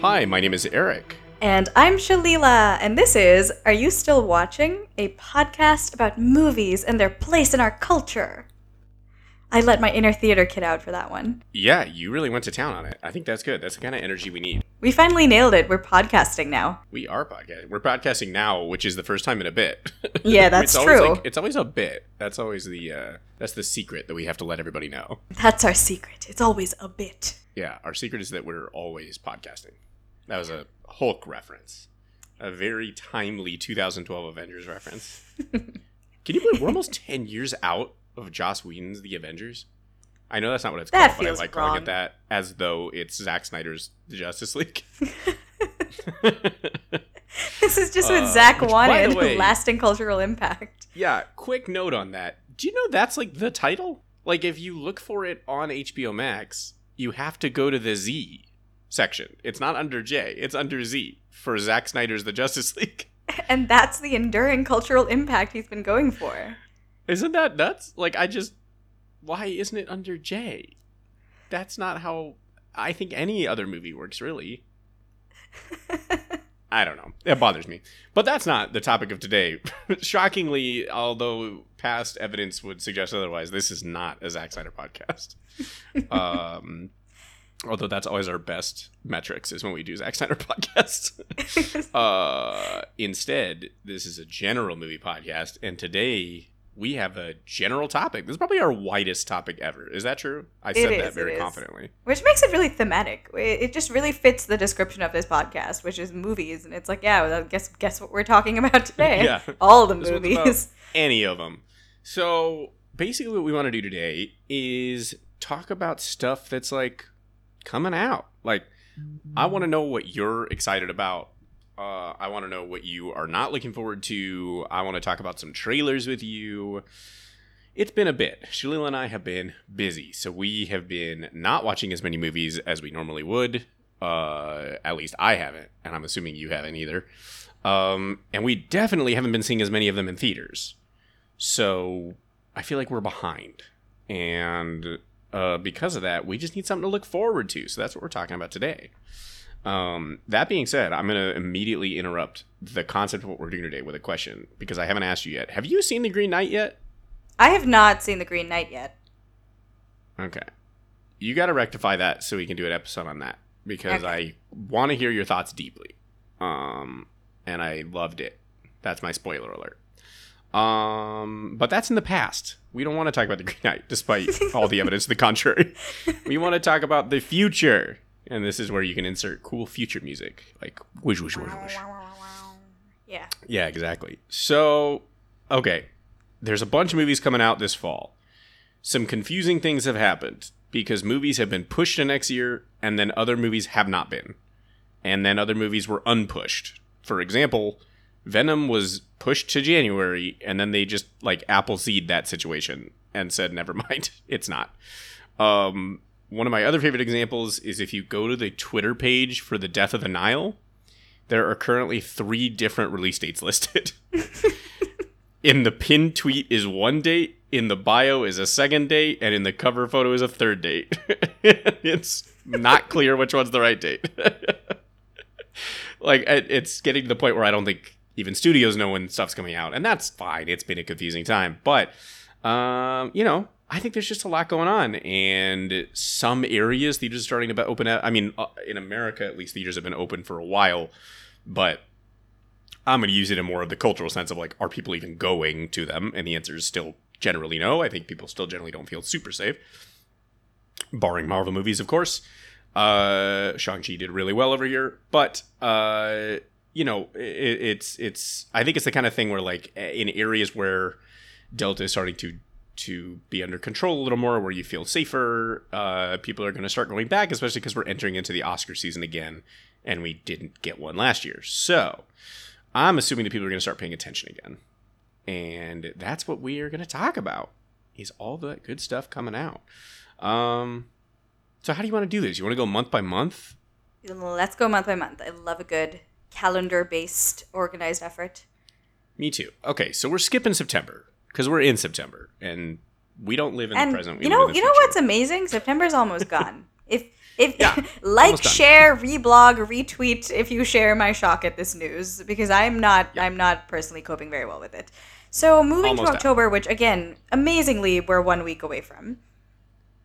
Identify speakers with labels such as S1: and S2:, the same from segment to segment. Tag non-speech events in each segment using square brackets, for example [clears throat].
S1: Hi, my name is Eric.
S2: And I'm Shalila, and this is Are You Still Watching? A podcast about movies and their place in our culture. I let my inner theater kid out for that one.
S1: Yeah, you really went to town on it. I think that's good. That's the kind of energy we need.
S2: We finally nailed it. We're podcasting now.
S1: We are podcasting. We're podcasting now, which is the first time in a bit. [laughs]
S2: Yeah, that's
S1: it's
S2: true.
S1: like- it's always a bit. That's always the uh, that's the secret that we have to let everybody know.
S2: That's our secret. It's always a bit.
S1: Yeah, our secret is that we're always podcasting. That was a Hulk reference, a very timely 2012 Avengers reference. [laughs] Can you believe we're almost 10 years out of Joss Whedon's The Avengers? I know that's not what it's
S2: That
S1: called, but I like calling it that as though it's Zack Snyder's The Justice League. [laughs] [laughs]
S2: This is just
S1: Uh,
S2: what Zach
S1: which,
S2: wanted
S1: way-
S2: lasting cultural impact.
S1: Yeah, quick note on that. Do you know that's like the title? Like if you look for it on HBO Max, you have to go to the Z section. It's not under J, it's under Z for Zack Snyder's The Justice League. [laughs]
S2: And that's the enduring cultural impact he's been going for.
S1: Isn't that nuts? Like I just why isn't it under J? That's not how I think any other movie works really. [laughs] I don't know. It bothers me. But that's not the topic of today. [laughs] Shockingly, although past evidence would suggest otherwise, this is not a Zack Snyder podcast. um, although that's always our best metrics is when we do Zack Snyder [laughs] podcasts. [laughs] uh, instead, this is a general movie podcast, and today we have a general topic. This is probably our widest topic ever. Is that true? I said
S2: It
S1: that
S2: is,
S1: very confidently.
S2: Which makes it really thematic. It it just really fits the description of this podcast, which is movies. And it's like, yeah, well, guess guess what we're talking [laughs] about today?
S1: Yeah.
S2: All the
S1: This
S2: movies.
S1: any of them. So basically, what we want to do today is talk about stuff that's like coming out. Like, I want to know what you're excited about. Uh, I want to know what you are not looking forward to. I want to talk about some trailers with you. It's been a bit. Shalila and I have been busy, so we have been not watching as many movies as we normally would. Uh, at least I haven't, and I'm assuming you haven't either. Um, and we definitely haven't been seeing as many of them in theaters. So I feel like we're behind. And uh, because of that, we just need something to look forward to. So that's what we're talking about today. Um, that being said, I'm going to immediately interrupt the concept of what we're doing today with a question because I haven't asked you yet. Have you seen The Green Knight yet?
S2: I have not seen The Green Knight yet.
S1: Okay. You got to rectify that so we can do an episode on that because
S2: Okay.
S1: I want to hear your thoughts deeply. Um, and I loved it. That's my spoiler alert. Um, but that's in the past. We don't want to talk about the Green Knight, despite all the evidence to the contrary. We want to talk about the future, and this is where you can insert cool future music, like whoosh whoosh whoosh whoosh.
S2: Yeah.
S1: Yeah, exactly. So, okay, there's a bunch of movies coming out this fall. Some confusing things have happened because movies have been pushed to next year, and then other movies have not been. And then other movies were unpushed. For example, Venom was pushed to January, and then they just like Appleseed that situation and said, never mind, [laughs] it's not. Um, one of my other favorite examples is if you go to the Twitter page for The Death of the Nile, there are currently three different release dates listed. [laughs] in the pinned tweet is one date, in the bio is a second date, and in the cover photo is a third date. [laughs] it's not clear which one's the right date. like it's getting to the point where I don't think even studios know when stuff's coming out, and that's fine. It's been a confusing time, but um, you know, I think there's just a lot going on, and some areas theaters are starting to open up. I mean, uh, in America, at least theaters have been open for a while, but I'm going to use it in more of the cultural sense of like, are people even going to them? And the answer is still generally no. I think people still generally don't feel super safe, barring Marvel movies, of course. Uh, Shang Chi did really well over here, but uh, you know, it, it's it's. I think it's the kind of thing where like in areas where Delta is starting to to be under control a little more, where you feel safer, uh, people are going to start going back, especially because we're entering into the Oscar season again, and we didn't get one last year. So I'm assuming that people are going to start paying attention again, and that's what we are going to talk about. Is all that good stuff coming out? Um, so how do you want to do this? You want to go month by month?
S2: Let's go month by month. I love a good calendar based organized effort.
S1: Me too. Okay, so we're skipping September because we're in September, and We don't live in
S2: and
S1: the present. We
S2: you know, you know what's amazing? September's almost [laughs] gone. If if
S1: Yeah, [laughs]
S2: like, share, reblog, retweet if you share my shock at this news because I'm not. I'm not personally coping very well with it. So moving
S1: Almost
S2: to. October, which again, amazingly, we're one week away from.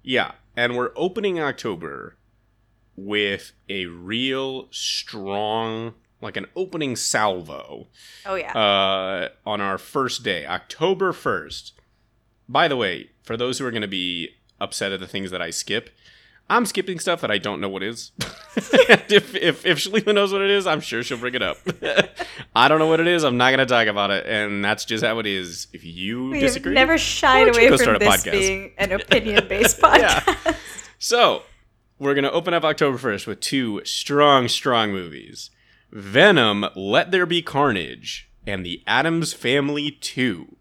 S1: Yeah, and we're opening October with a real strong, like an opening salvo
S2: Oh yeah.
S1: uh, on our first day, October 1st. By the way, for those who are going to be upset at the things that I skip, I'm skipping stuff that I don't know what is. and [laughs] if, if, if Shalila knows what it is, I'm sure she'll bring it up. [laughs] I don't know what it is. I'm not going to talk about it. And that's just how it is. If you
S2: we
S1: disagree,
S2: never shied
S1: why don't you
S2: away from
S1: start
S2: this
S1: podcast?
S2: being an [laughs] opinion-based
S1: Yeah.
S2: podcast.
S1: So, we're going to open up October 1st with two strong, strong movies Venom, Let There Be Carnage, and The Addams Family 2.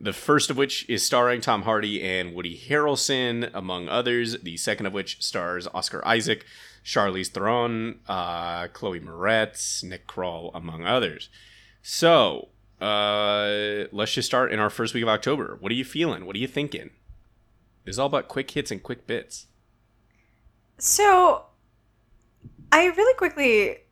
S1: The first of which is starring Tom Hardy and Woody Harrelson, among others. The second of which stars Oscar Isaac, Charlize Theron, uh, Chloe Moretz, Nick Kroll, among others. So, uh, let's just start in our first week of October. What are you feeling? What are you thinking? It's all about quick hits and quick bits.
S2: So, I really quickly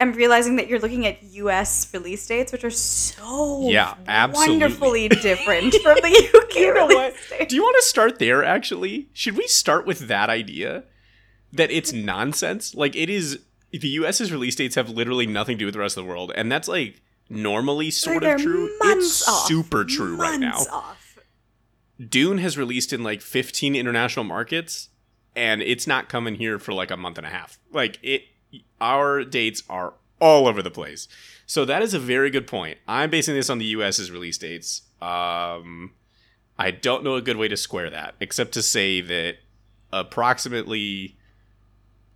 S2: am realizing that you're looking at U.S. release dates, which are so
S1: Yeah, absolutely.
S2: wonderfully [laughs] different from the UK [laughs]
S1: You know
S2: release dates.
S1: Do you want to start there actually? Should we start with that idea? That it's nonsense? Like it is the US's release dates have literally nothing to do with the rest of the world, and that's like normally sort
S2: They're
S1: of true. It's
S2: off,
S1: super true right now.
S2: Off.
S1: Dune has released in like 15 international markets, and it's not coming here for like a month and a half. Like it, our dates are all over the place. So that is a very good point. I'm basing this on the US's release dates. Um, I don't know a good way to square that, except to say that approximately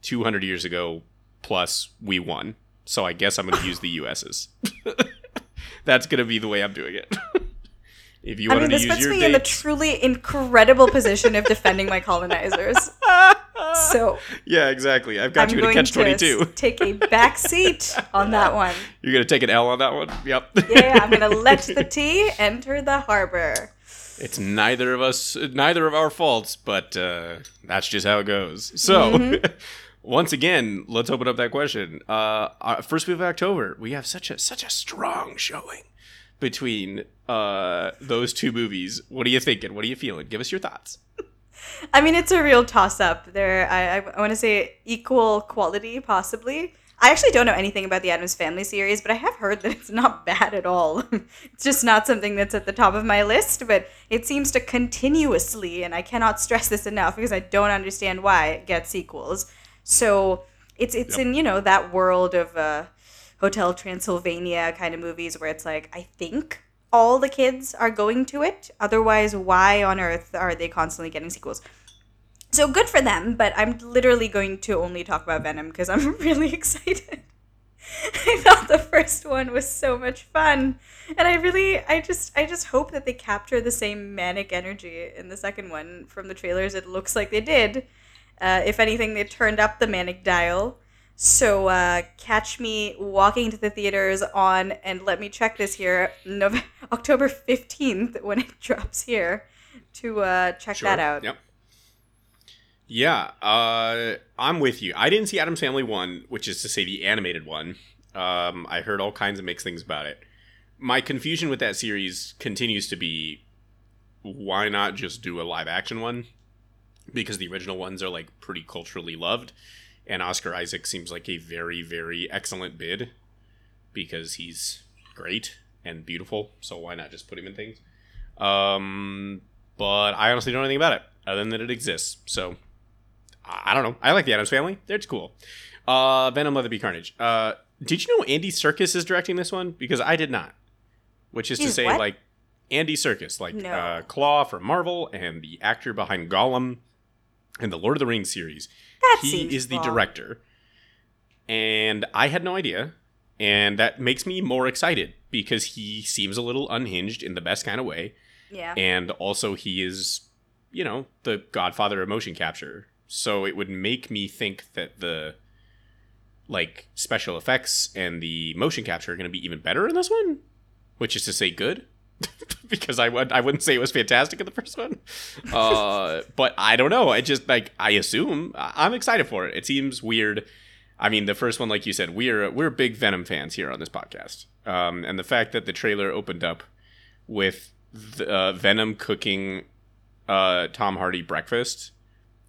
S1: 200 years ago plus we won. So I guess I'm going to use the US's. [laughs] That's going to be the way I'm doing it. [laughs] if you
S2: want
S1: I
S2: mean, this
S1: to use
S2: puts me in the truly incredible position of defending my [laughs] colonizers. So
S1: yeah, exactly. I've got
S2: I'm
S1: you
S2: to
S1: catch twenty two.
S2: to take a back seat [laughs] on that one.
S1: You're gonna take an L on that one. Yep.
S2: Yeah, I'm gonna [laughs] let the tea enter the harbor.
S1: it's neither of us, neither of our faults, but uh, that's just how it goes. So,
S2: Mm-hmm. [laughs]
S1: once again, let's open up that question. Uh, our first week of October, we have such a such a strong showing between uh, those two movies. What are you thinking? What are you feeling? Give us your thoughts.
S2: I mean, it's a real toss up. There, I, I, I want to say equal quality, possibly. I actually don't know anything about the Addams Family series, but I have heard that it's not [laughs] bad at all. it's just not something that's at the top of my list, but it seems to continuously, and I cannot stress this enough because I don't understand why it gets sequels. So it's it's
S1: Yep.
S2: in you know that world of uh, Hotel Transylvania kind of movies where it's like I think all the kids are going to it. Otherwise, why on earth are they constantly getting sequels? So good for them, but I'm literally going to only talk about Venom because I'm [laughs] really excited. [laughs] I thought the first one was so much fun, and I really, I just, I just hope that they capture the same manic energy in the second one. From the trailers, it looks like they did. Uh, if anything, they turned up the manic dial. So uh, catch me walking to the theaters on, and let me check this here, November, [laughs] October fifteenth when it [laughs] drops here, to uh, check that out.
S1: Yep. Yeah, uh, I'm with you. I didn't see Addams Family 1, which is to say the animated one. Um, I heard all kinds of mixed things about it. My confusion with that series continues to be why not just do a live action one? Because the original ones are like pretty culturally loved, and Oscar Isaac seems like a very, very excellent bid because he's great and beautiful. So why not just put him in things? Um, but I honestly don't know anything about it other than that it exists. So I don't know. I like the Addams Family. It's cool. Uh, Venom, Be Carnage. Uh, did you know Andy Serkis is directing this one? Because I did not. Which is to say,
S2: what?
S1: like Andy Serkis, like
S2: No.
S1: uh, Klaue from Marvel, and the actor behind Gollum and the Lord of the Rings series.
S2: That
S1: he is the director, and I had no idea, and that makes me more excited because he seems a little unhinged in the best kind of way.
S2: Yeah.
S1: and also he is you know the godfather of motion capture. So it would make me think that the like special effects and the motion capture are going to be even better in this one which is to say good [laughs] because I would I wouldn't say it was fantastic in the first one. Uh, [laughs] but I don't know. I just like I assume I'm excited for it. It seems weird. I mean, the first one, like you said, we're we're big Venom fans here on this podcast, um, and the fact that the trailer opened up with the, uh, Venom cooking uh, Tom Hardy breakfast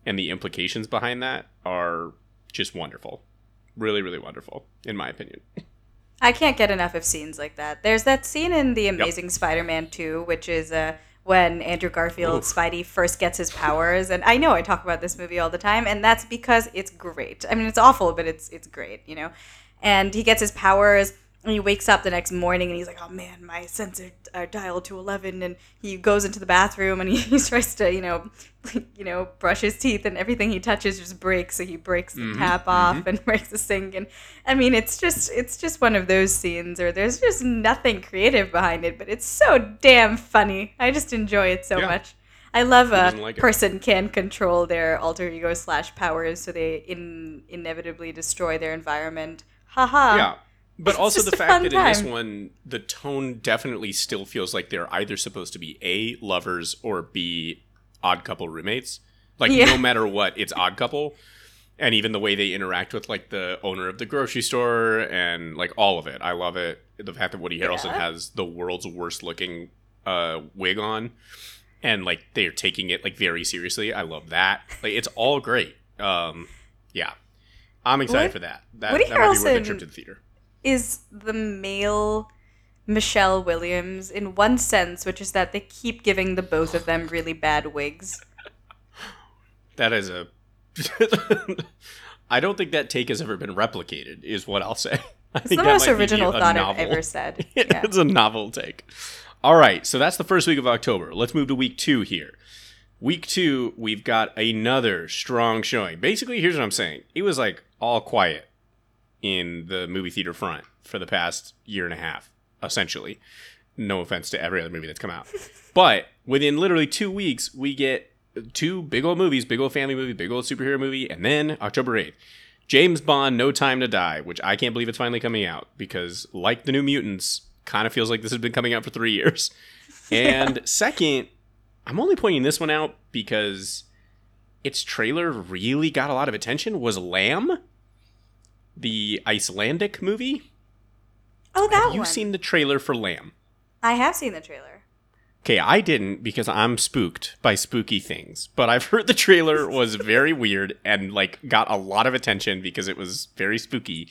S1: and the implications behind that are just wonderful, really, really wonderful, in my opinion. [laughs]
S2: I can't get enough of scenes like that. There's that scene in The Amazing Spider-Man 2, which is uh, when Andrew Garfield
S1: Oof.
S2: Spidey first gets his powers, and I know I talk about this movie all the time, and that's because it's great. I mean, it's awful, but it's it's great, you know. And he gets his powers, and he wakes up the next morning, and he's like, "Oh man, my sensor are dialed to 11." And he goes into the bathroom, and he, [laughs] he tries to, you know, you know, brush his teeth, and everything he touches just breaks. So he breaks the tap off and [laughs] breaks the sink, and I mean, it's just it's just one of those scenes, or there's just nothing creative behind it, but it's so damn funny. I just enjoy it so
S1: Yeah.
S2: much. I love a
S1: like
S2: person can control their alter ego slash powers, so they in inevitably destroy their environment. Haha.
S1: yeah but also the fact that in this one the tone definitely still feels like they're either supposed to be a lovers or b odd couple roommates. Like
S2: Yeah.
S1: no matter what it's odd couple. And even the way they interact with like the owner of the grocery store and like all of it. I love it. The fact that woody harrelson
S2: Yeah.
S1: has the world's worst looking uh wig on and like they're taking it like very seriously. I love that. Like it's all great. Um yeah. I'm excited
S2: Woody-
S1: for that. That,
S2: Woody
S1: that might be worth a trip to the theater
S2: Is the male Michelle Williams in one sense, which is that they keep giving the both of them really bad wigs.
S1: That is a. [laughs] I don't think that take has ever been replicated. Is what I'll say. I
S2: It's
S1: think
S2: the most original thought I've ever said. [laughs] Yeah.
S1: it's a novel take. All right, so that's the first week of October. Let's move to week two here. Week two, we've got another strong showing. Basically, here's what I'm saying: it was like all quiet in the movie theater front for the past year and a half, essentially. No offense to every other movie that's come out, [laughs] but within literally two weeks, we get two big old movies, big old family movie, big old superhero movie, and then October 8th, James Bond No Time to Die, which I can't believe it's finally coming out because, like the New Mutants, kind of feels like this has been coming out for three years. [laughs] And second, I'm only pointing this one out because its trailer really got a lot of attention. Was Lamb, the Icelandic movie?
S2: Oh, that
S1: Have you
S2: one.
S1: seen the trailer for Lamb?
S2: I have seen the trailer.
S1: Okay, I didn't because I'm spooked by spooky things, but I've heard the trailer [laughs] was very weird and like got a lot of attention because it was very spooky,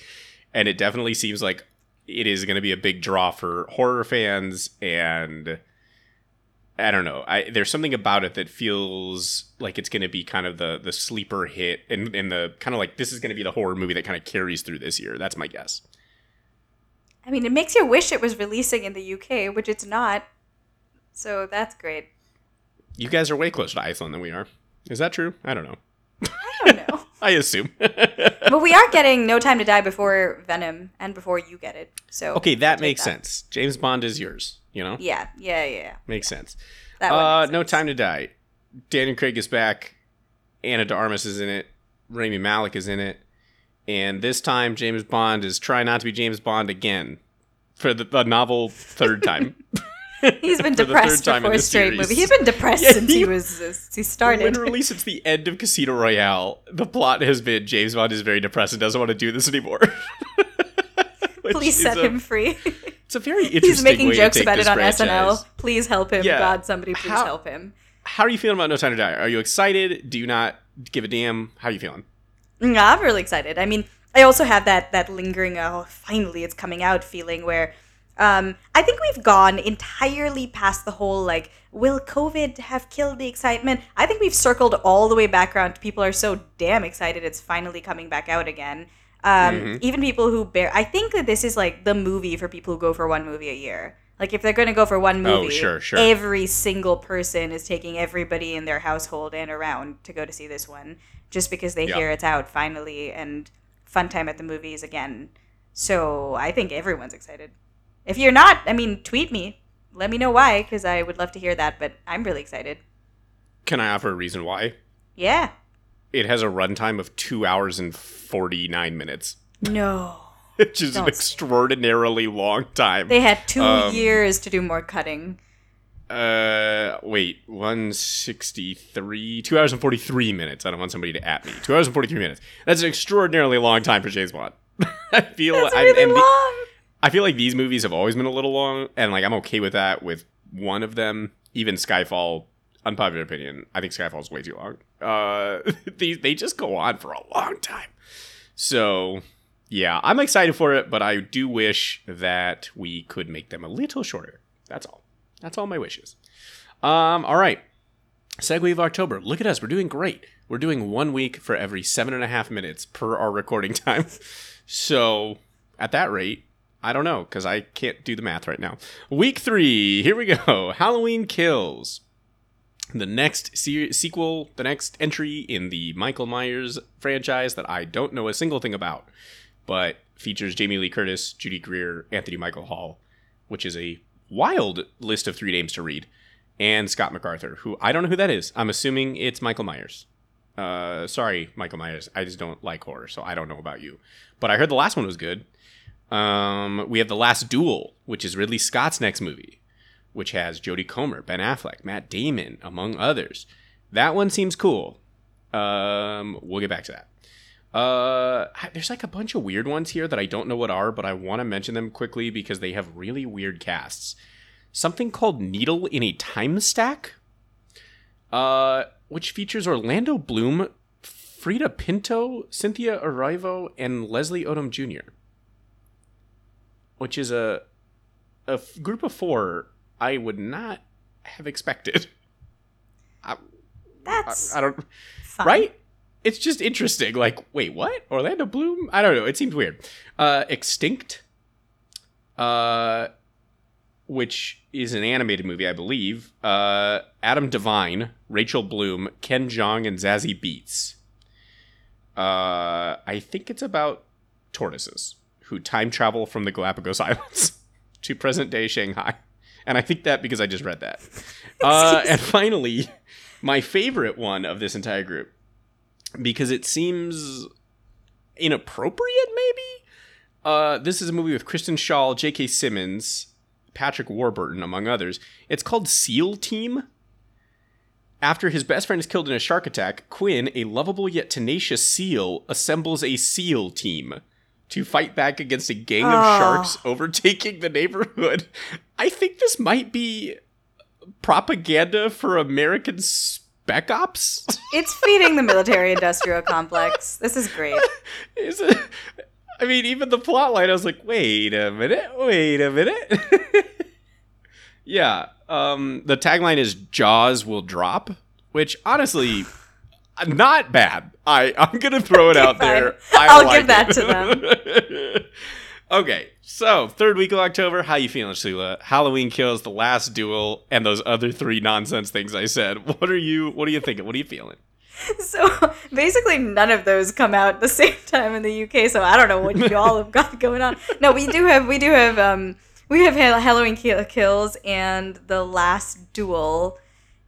S1: and it definitely seems like it is going to be a big draw for horror fans and I don't know. I there's something about it that feels like it's going to be kind of the the sleeper hit and and the kind of like this is going to be the horror movie that kind of carries through this year. That's my guess.
S2: I mean, it makes you wish it was releasing in the UK, which it's not. So that's great.
S1: You guys are way closer to Iceland than we are. Is that true? I don't know.
S2: I don't know.
S1: I assume. [laughs]
S2: but we are getting No Time to Die before Venom and before you get it. So
S1: Okay, that makes sense. James Bond is yours. You know,
S2: Yeah, yeah, yeah. yeah.
S1: makes sense.
S2: That
S1: Uh,
S2: makes
S1: no
S2: sense.
S1: time to die. Daniel Craig is back. Ana de Armas is in it. Rami Malek is in it. And this time, James Bond is trying not to be James Bond again for the, the novel third time. [laughs]
S2: He's been [laughs]
S1: for the
S2: depressed
S1: third time in
S2: before a straight
S1: series.
S2: movie. He's been depressed
S1: Yeah,
S2: since
S1: he-
S2: he was uh, he started.
S1: Literally since the end of Casino Royale, the plot has been James Bond is very depressed and doesn't want to do this anymore. [laughs]
S2: Please set
S1: a-
S2: him free.
S1: It's a very interesting.
S2: He's making jokes about it on
S1: franchise.
S2: SNL. Please help him.
S1: Yeah.
S2: God, somebody please
S1: How-
S2: help him.
S1: How are you feeling about No Time to Die? Are you excited? Do you not give a damn? How are you feeling?
S2: Mm, I'm really excited. I mean, I also have that that lingering oh finally it's coming out feeling where um, I think we've gone entirely past the whole like will COVID have killed the excitement? I think we've circled all the way back around. People are so damn excited it's finally coming back out again. Um,
S1: Mm-hmm.
S2: Even people who bear, I think that this is like the movie for people who go for one movie a year. Like if they're going to go for one movie, oh,
S1: sure, sure.
S2: every single person is taking everybody in their household and around to go to see this one, just because they
S1: Yeah.
S2: hear it's out finally and fun time at the movies again. So I think everyone's excited. If you're not, I mean, tweet me. Let me know why, because I would love to hear that. But I'm really excited.
S1: Can I offer a reason why?
S2: Yeah.
S1: It has a runtime of two hours and forty nine minutes,
S2: No. [laughs]
S1: which is an extraordinarily long time.
S2: They had two
S1: Um,
S2: years to do more cutting.
S1: Uh, wait, 163, two hours and 43 minutes. I don't want somebody to at me. Two hours and 43 minutes. That's an extraordinarily long time for James Bond. [laughs] I feel
S2: That's
S1: I,
S2: really
S1: and the-
S2: long.
S1: I feel like these movies have always been a little long, and like I'm okay with that with one of them. Even Skyfall, unpopular opinion, I think Skyfall is way too long. Uh, [laughs] these they just go on for a long time. So yeah, I'm excited for it, but I do wish that we could make them a little shorter. That's all. That's all my wishes. Um, all right. Segue of October. Look at us. We're doing great. We're doing one week for every seven and a half minutes per our recording [laughs] time. So at that rate, I don't know because I can't do the math right now. Week three. Here we go. [laughs] Halloween Kills. The next se- sequel, the next entry in the Michael Myers franchise that I don't know a single thing about, but features Jamie Lee Curtis, Judy Greer, Anthony Michael Hall, which is a wild list of three names to read, and Scott MacArthur, who I don't know who that is. I'm assuming it's Michael Myers. Uh, sorry, Michael Myers. I just don't like horror, so I don't know about you. But I heard the last one was good. Um, we have The Last Duel, which is Ridley Scott's next movie, which has Jodie Comer, Ben Affleck, Matt Damon, among others. That one seems cool. Um, we'll get back to that. Uh, there's like a bunch of weird ones here that I don't know what are, but I want to mention them quickly because they have really weird casts. Something called Needle in a Time Stack, uh, which features Orlando Bloom, Freida Pinto, Cynthia Erivo, and Leslie Odom Jr. Which is a a f- group of four I would not have expected. I, I,
S2: That's
S1: I don't
S2: fun.
S1: right? It's just interesting. Like, wait, what? Orlando Bloom? I don't know. It seems weird. Uh, Extinct, uh, which is an animated movie, I believe. Uh, Adam Devine, Rachel Bloom, Ken Jeong, and Zazie Beetz. Uh, I think it's about tortoises who time travel from the Galapagos [laughs] Islands to present day Shanghai. And I think that because I just read that. [laughs] Uh, and finally, my favorite one of this entire group because it seems inappropriate maybe uh, this is a movie with kristen schaal j.k simmons patrick warburton among others it's called seal team after his best friend is killed in a shark attack quinn a lovable yet tenacious seal assembles a seal team to fight back against a gang of
S2: Oh.
S1: sharks overtaking the neighborhood [laughs] i think this might be propaganda for american spec ops [laughs]
S2: It's feeding the military industrial complex. This is great. [laughs]
S1: Is it? I mean, even the plot line, I was like, wait a minute, wait a minute. yeah. Um, the tagline is Jaws will drop, which honestly, not bad. I, I'm going to throw it [laughs] out there. I
S2: I'll
S1: like
S2: give that
S1: it.
S2: to them. [laughs]
S1: okay. So, third week of October, how you feeling, Sula? Halloween kills, the last duel, and those other three nonsense things I said. [laughs] What are you? What are you thinking? What are you feeling?
S2: So basically, none of those come out at the same time in the UK. So I don't know what you all have got going on. No, we do have we do have um we have Halloween Kills and the Last Duel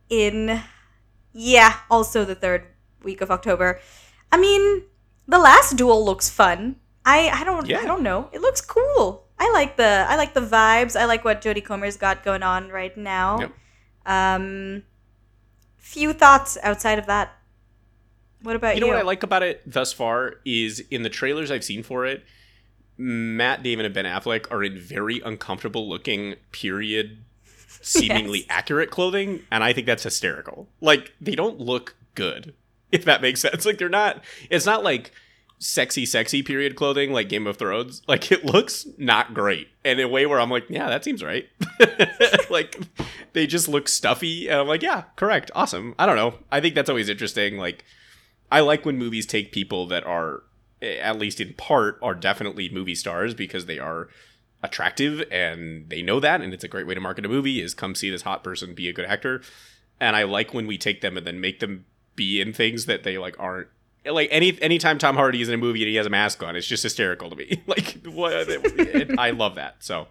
S2: in yeah also the third week of October. I mean, the Last Duel looks fun. I I don't
S1: Yeah.
S2: I don't know. It looks cool. I like the I like the vibes. I like what Jodie Comer's got going on right now.
S1: Yep.
S2: Um, few thoughts outside of that. What about
S1: You
S2: you?
S1: know what I like about it thus far is in the trailers I've seen for it, Matt Damon and Ben Affleck are in very uncomfortable looking period [laughs] seemingly
S2: Yes.
S1: accurate clothing and I think that's hysterical. Like they don't look good if that makes sense. Like they're not it's not like sexy sexy period clothing like Game of Thrones. Like it looks not great. And in a way where I'm like, yeah, that seems right. [laughs] like they just look stuffy and I'm like, yeah, correct. Awesome. I don't know. I think that's always interesting like I like when movies take people that are, eh, at least in part, are definitely movie stars because they are attractive and they know that, and it's a great way to market a movie is come see this hot person be a good actor. And I like when we take them and then make them be in things that they like aren't. Like any anytime Tom Hardy is in a movie and he has a mask on, it's just hysterical to me. [laughs] like what? it- I love that. So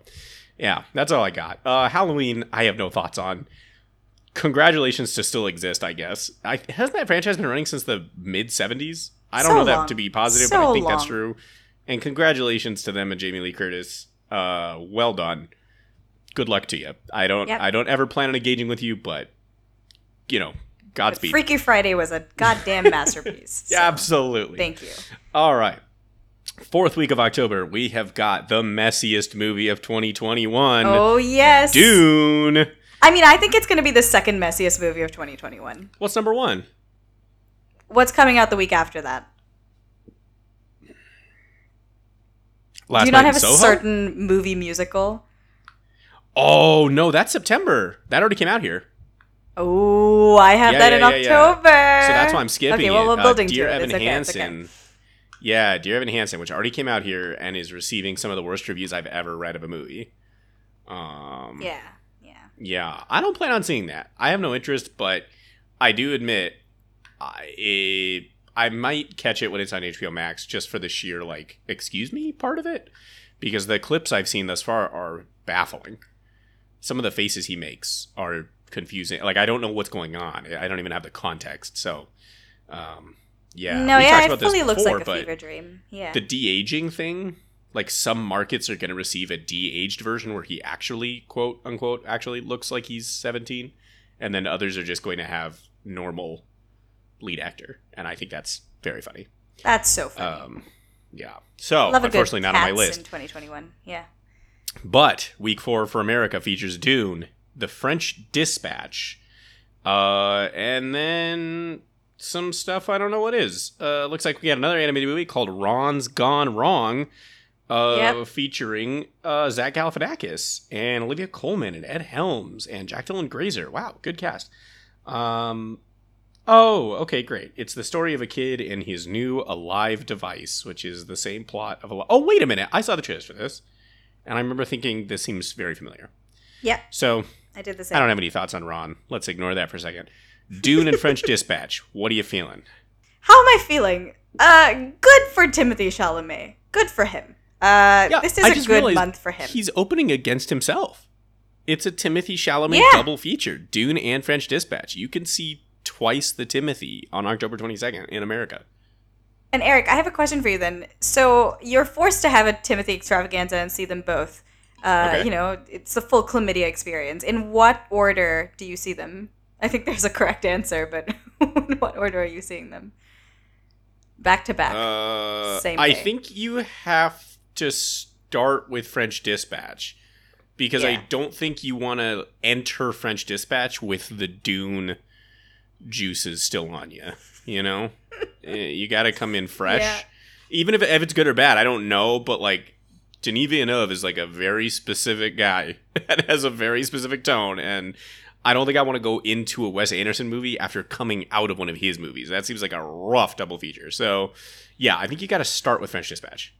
S1: yeah, that's all I got. Uh, Halloween, I have no thoughts on congratulations to still exist, I guess. I, hasn't that franchise been running since the mid 70s? I don't
S2: So
S1: know that
S2: long.
S1: to be positive, but I
S2: So
S1: think that's true. And congratulations to them and Jamie Lee Curtis. Uh, well done. good luck to you. I don't
S2: Yep.
S1: I don't ever plan on engaging with you, but you know,
S2: But
S1: Godspeed.
S2: Freaky Friday was a goddamn masterpiece. [laughs] so
S1: Absolutely.
S2: Thank you.
S1: All right. Fourth week of October, we have got the messiest movie of 2021,
S2: Oh yes.
S1: Dune.
S2: I mean, I think it's going to be the second messiest movie of 2021.
S1: What's number one?
S2: What's coming out the week after that?
S1: Last
S2: Do you not have a
S1: Soho?
S2: certain movie musical?
S1: Oh no, that's September. That already came out here.
S2: Oh, I have
S1: Yeah,
S2: that
S1: yeah,
S2: in. October.
S1: So that's why I'm skipping
S2: Okay, well, we're building
S1: uh, Dear
S2: to it.
S1: Evan
S2: okay, it's okay.
S1: Yeah, Dear Evan Hansen, which already came out here and is receiving some of the worst reviews I've ever read of a movie. Um,
S2: Yeah, yeah.
S1: Yeah, I don't plan on seeing that. I have no interest, but I do admit I I might catch it when it's on HBO Max just for the sheer like excuse me part of it because the clips I've seen thus far are baffling. Some of the faces he makes are confusing. Like I don't know what's going on. I don't even have the context. So um yeah.
S2: no,
S1: we
S2: yeah,
S1: talked
S2: it
S1: about this
S2: fully looks like a fever dream. Yeah.
S1: the de-aging thing like some markets are going to receive a de-aged version where he actually quote unquote actually looks like he's 17 and then others are just going to have normal lead actor and i think that's very funny
S2: That's so funny.
S1: um yeah so
S2: Love
S1: unfortunately not on my list
S2: in 2021. Yeah.
S1: but week four for America features Dune, The French Dispatch, uh, and then some stuff I don't know what is. Uh, looks like we got another animated movie called Ron's Gone Wrong, uh,
S2: Yep.
S1: featuring uh, Zach Galifianakis and Olivia Colman and Ed Helms and Jack Dylan Grazer. Wow, good cast. Um, oh, okay, great. It's the story of a kid and his new alive device, which is the same plot of a. Oh, wait a minute! I saw the trailers for this. And I remember thinking this seems very familiar.
S2: Yeah,
S1: So
S2: I did the same.
S1: I don't have any thoughts on Ron. Let's ignore that for a second. Dune and French [laughs] Dispatch. What are you feeling?
S2: How am I feeling? Uh, good for Timothée Chalamet. Good for him. Uh,
S1: Yeah,
S2: this is
S1: I
S2: a good month for him.
S1: He's opening against himself. It's a Timothée Chalamet
S2: Yeah.
S1: double feature. Dune and French Dispatch. You can see twice the Timothy on October 22nd in America.
S2: And Eric, I have a question for you then. So you're forced to have a Timothy extravaganza and see them both. Uh,
S1: Okay.
S2: You know, it's the full chlamydia experience. In what order do you see them? I think there's a correct answer, but [laughs] in what order are you seeing them? Back to back.
S1: Uh,
S2: Same
S1: I
S2: day.
S1: think you have to start with French Dispatch because I don't think you want to enter French Dispatch with the Dune juices still on you. You know, [laughs] Eh, you got to come in fresh.
S2: Yeah.
S1: Even if, if it's good or bad, I don't know. But like, Denis Villeneuve is like a very specific guy [laughs] that has a very specific tone, and I don't think I want to go into a Wes Anderson movie after coming out of one of his movies. That seems like a rough double feature. So, yeah, I think you got to start with French Dispatch.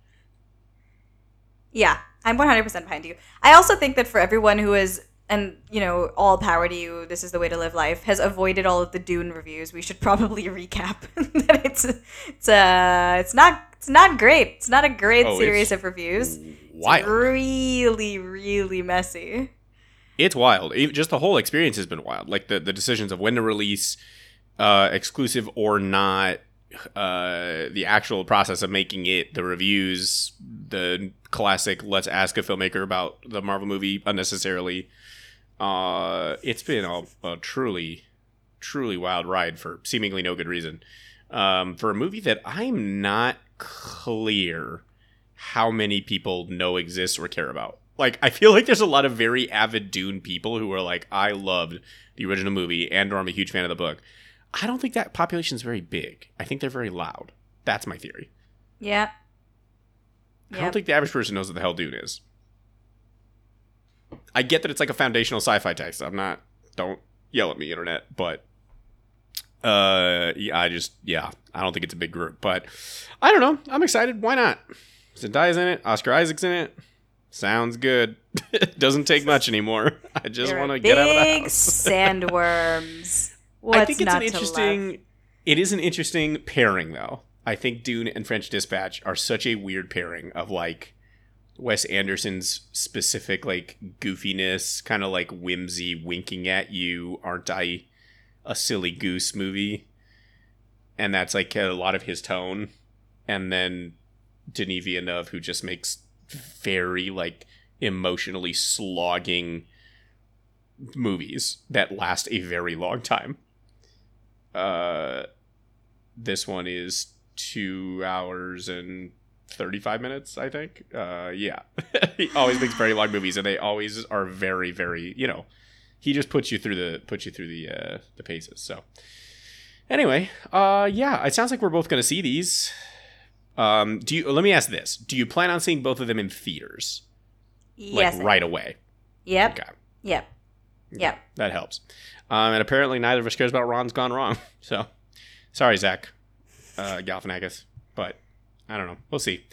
S2: Yeah, I'm 100% behind you. I also think that for everyone who is, and you know, all power to you, this is the way to live life, has avoided all of the Dune reviews, we should [laughs] probably recap [laughs] that it's it's uh it's not it's not great. It's not a great
S1: Oh,
S2: series of reviews. It's really, really messy.
S1: It's wild. Even- Just the whole experience has been wild. Like the, the decisions of when to release, uh, exclusive or not, uh, the actual process of making it, the reviews, the classic let's ask a filmmaker about the Marvel movie unnecessarily. Uh, it's been a, a truly, truly wild ride for seemingly no good reason. Um, for a movie that I'm not clear how many people know exists or care about. Like, I feel like there's a lot of very avid Dune people who are like, I loved the original movie and or I'm a huge fan of the book. I don't think that population is very big. I think they're very loud. That's my theory.
S2: Yeah.
S1: I don't think the average person knows what the hell Dune is. I get that it's like a foundational sci-fi text. I'm not. Don't yell at me, internet. But uh, yeah, I just yeah, I don't think it's a big group. But I don't know. I'm excited. Why not? Zendaya's in it. Oscar Isaac's in it. Sounds good. [laughs] Doesn't take much anymore. [laughs] I just want to get out of the house. [laughs]
S2: sandworms. What's
S1: I think it's an interesting. It is an interesting pairing, though. I think Dune and French Dispatch are such a weird pairing of like Wes Anderson's specific like goofiness, kind of like whimsy, winking at you, aren't I a silly goose movie? And that's like a lot of his tone. And then Denis Villeneuve, who just makes very like emotionally slogging movies that last a very long time. Uh, this one is two hours and 35 minutes, I think. Uh, yeah. [laughs] he always makes very long movies, and they always are very, very, you know, he just puts you through the puts you through the uh, the paces. So anyway, uh, yeah, it sounds like we're both going to see these. Um, do you? Let me ask this: Do you plan on seeing both of them in theaters,
S2: Yes.
S1: like right away?
S2: Yep.
S1: Okay,
S2: Yep. Yep.
S1: that helps. Um, and apparently, neither of us cares about Ron's Gone Wrong. [laughs] So, sorry, Zach uh, Galifianakis, but I don't know. We'll see.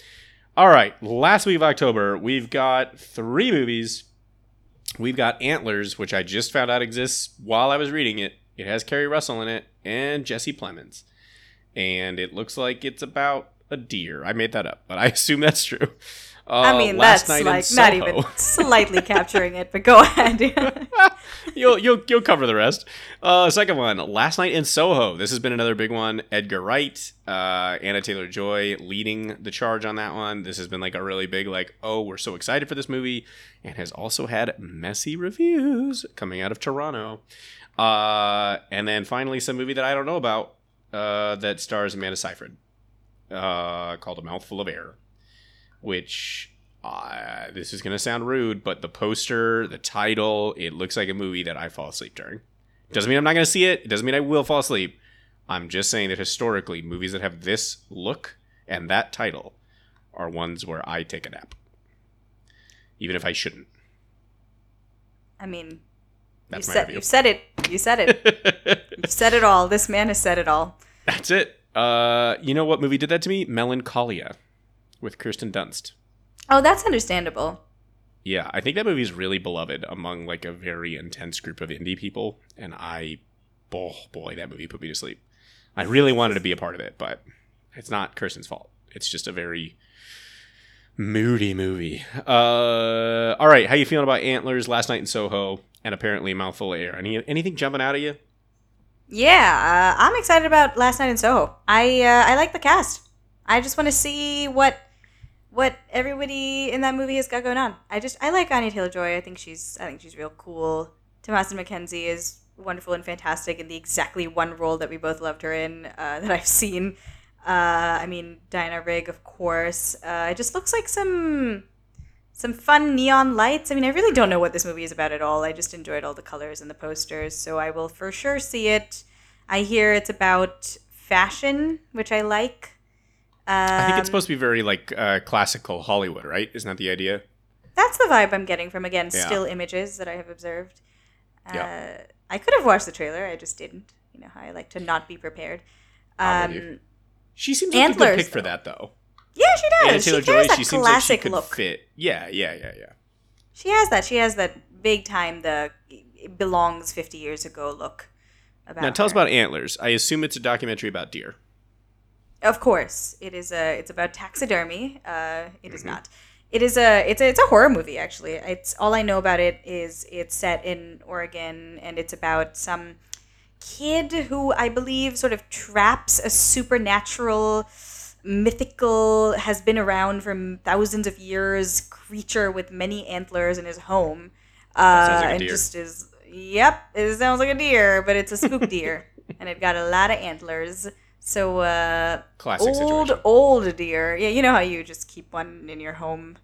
S1: All right, last week of October, we've got three movies. We've got Antlers, which I just found out exists while I was reading it. It has Keri Russell in it and Jesse Plemons, and it looks like it's about a deer. I made that up, but I [laughs] assume that's true. Uh,
S2: I mean,
S1: Last
S2: that's
S1: Night
S2: like not even slightly capturing it, but go ahead. [laughs] [laughs]
S1: you'll you'll you'll cover the rest. Uh, second one, Last Night in Soho. This has been another big one. Edgar Wright, uh, Anya Taylor Joy leading the charge on that one. This has been like a really big like, oh, we're so excited for this movie, and has also had messy reviews coming out of Toronto. Uh, and then finally, some movie that I don't know about uh, that stars Amanda Seyfried, uh, called A Mouthful of Air, which uh, this is going to sound rude, but the poster, the title, it looks like a movie that I fall asleep during. Doesn't mean I'm not going to see it. It doesn't mean I will fall asleep. I'm just saying that historically, movies that have this look and that title are ones where I take a nap, even if I shouldn't.
S2: I mean,
S1: That's
S2: you
S1: my
S2: said you said it. You said it. [laughs] you said it all. This man has said it all.
S1: That's it. Uh, you know what movie did that to me? Melancholia, with Kirsten Dunst.
S2: Oh, that's understandable.
S1: Yeah, I think that movie is really beloved among like a very intense group of indie people, and I, oh boy, that movie put me to sleep. I really wanted to be a part of it, but it's not Kirsten's fault. It's just a very moody movie. Uh, all right, how you feeling about Antlers, Last Night in Soho, and apparently Mouthful of Air? Any anything jumping out at you?
S2: Yeah, uh, I'm excited about Last Night in Soho. I uh, I like the cast. I just want to see what what everybody in that movie has got going on. I just I like Anya Taylor Joy. I think she's I think she's real cool. Thomasin McKenzie is wonderful and fantastic in the exactly one role that we both loved her in uh, that I've seen. Uh, I mean Diana Rigg, of course. Uh, it just looks like some some fun neon lights. I mean, I really don't know what this movie is about at all. I just enjoyed all the colors and the posters, so I will for sure see it. I hear it's about fashion, which I like.
S1: I think
S2: Um,
S1: it's supposed to be very like uh, classical Hollywood, right? Isn't that the idea?
S2: That's the vibe I'm getting from again
S1: Yeah.
S2: still images that I have observed. Uh,
S1: Yeah.
S2: I could have watched the trailer, I just didn't. You know how I like to not be prepared. Um,
S1: She seems like a good
S2: Antlers,
S1: pick for
S2: though.
S1: that, though.
S2: yeah, she
S1: Anna
S2: does.
S1: Taylor
S2: she
S1: Joy,
S2: has that
S1: she seems like she could
S2: look.
S1: fit. Yeah, yeah, yeah, yeah.
S2: She has that. She has that big time the it belongs 50 years ago look. About
S1: Now tell us about Antlers. I assume it's a documentary about deer.
S2: Of course, it is a. It's about taxidermy. Uh, it
S1: Mm-hmm.
S2: is not. It is a. It's a. It's a horror movie. Actually, it's all I know about it is it's set in Oregon and it's about some kid who I believe sort of traps a supernatural, mythical, has been around for thousands of years creature with many antlers in his home. Uh,
S1: sounds like a
S2: and
S1: deer.
S2: just is. Yep, it sounds like a deer, but it's a spook deer, [laughs] and it got a lot of antlers. So uh,
S1: Classic
S2: old
S1: situation.
S2: old deer. Yeah, you know how you just keep one in your home